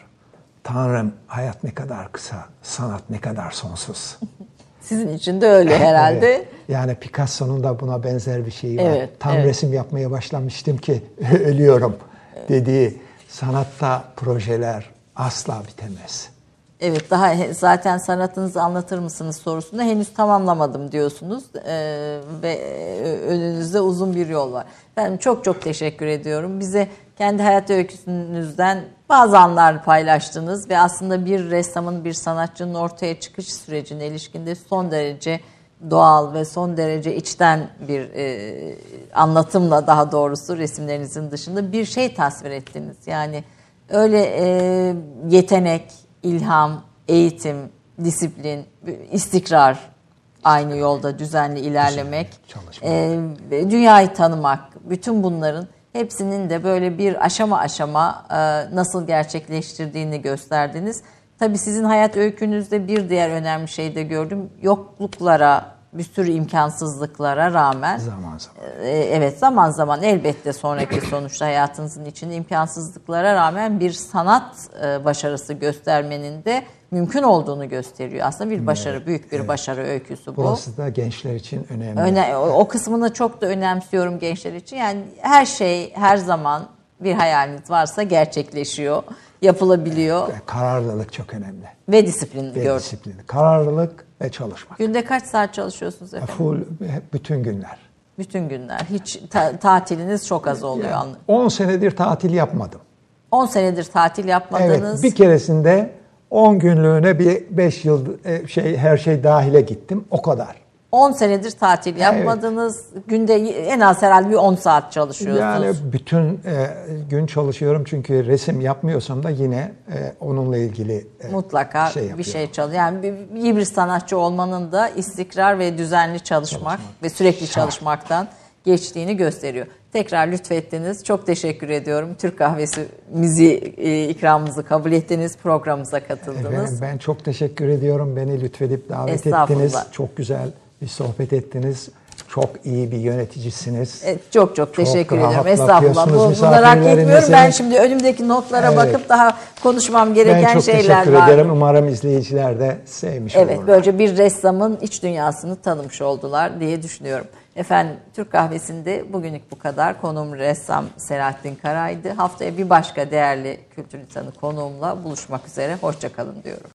Tanrım hayat ne kadar kısa, sanat ne kadar sonsuz. Sizin için de öyle herhalde. evet. Yani Picasso'nun da buna benzer bir şeyi var. Evet, Tam evet. resim yapmaya başlamıştım ki ölüyorum dediği sanatta projeler asla bitemez. Evet daha zaten sanatınızı anlatır mısınız sorusunda henüz tamamlamadım diyorsunuz ee, ve önünüzde uzun bir yol var. Ben çok çok teşekkür ediyorum. Bize kendi hayat öyküsünüzden bazı anlar paylaştınız ve aslında bir ressamın, bir sanatçının ortaya çıkış sürecine ilişkinde son derece doğal ve son derece içten bir e, anlatımla daha doğrusu resimlerinizin dışında bir şey tasvir ettiniz. Yani öyle e, yetenek, ilham, eğitim, disiplin, istikrar aynı yolda düzenli ilerlemek, e, dünyayı tanımak, bütün bunların hepsinin de böyle bir aşama aşama e, nasıl gerçekleştirdiğini gösterdiniz. Tabii sizin hayat öykünüzde bir diğer önemli şey de gördüm. Yokluklara, bir sürü imkansızlıklara rağmen zaman zaman. E, evet zaman zaman elbette sonraki sonuçta hayatınızın içinde imkansızlıklara rağmen bir sanat e, başarısı göstermenin de mümkün olduğunu gösteriyor. Aslında bir başarı, büyük bir evet. başarı öyküsü bu. Burası da gençler için önemli. Öne, o, o kısmını çok da önemsiyorum gençler için. Yani her şey her zaman bir hayaliniz varsa gerçekleşiyor, yapılabiliyor. Kararlılık çok önemli. Ve disiplin ve gördüm. disiplin. Kararlılık ve çalışmak. Günde kaç saat çalışıyorsunuz efendim? Full, bütün günler. Bütün günler. Hiç ta- tatiliniz çok az oluyor. Yani 10 senedir tatil yapmadım. 10 senedir tatil yapmadınız. Evet, bir keresinde 10 günlüğüne bir 5 yıl e, şey her şey dahile gittim. O kadar. 10 senedir tatil yapmadınız. Günde en az herhalde bir 10 saat çalışıyorsunuz. Yani bütün e, gün çalışıyorum çünkü resim yapmıyorsam da yine e, onunla ilgili e, Mutlaka şey bir yapıyorum. şey çalış. Yani bir, iyi bir sanatçı olmanın da istikrar ve düzenli çalışmak, ve sürekli Şart. çalışmaktan geçtiğini gösteriyor. Tekrar lütfettiniz. Çok teşekkür ediyorum. Türk kahvesi müziği e, ikramımızı kabul ettiniz. Programımıza katıldınız. Ben, ben çok teşekkür ediyorum. Beni lütfedip davet ettiniz. Çok güzel bir sohbet ettiniz. Çok iyi bir yöneticisiniz. Evet, çok çok teşekkür ediyorum. rahatlatıyorsunuz Estağfurullah. Bu, bunları hak etmiyorum. Ben şimdi önümdeki notlara Evet. bakıp daha konuşmam Ben gereken çok şeyler teşekkür var. ederim. Umarım izleyiciler de sevmiş Evet, olurlar. böylece bir ressamın iç dünyasını tanımış oldular diye düşünüyorum. Efendim, Türk Kahvesi'nde bugünlük bu kadar. Konuğum ressam Selahattin Karay'dı. Haftaya bir başka değerli kültür insanı konuğumla buluşmak üzere. Hoşçakalın diyorum.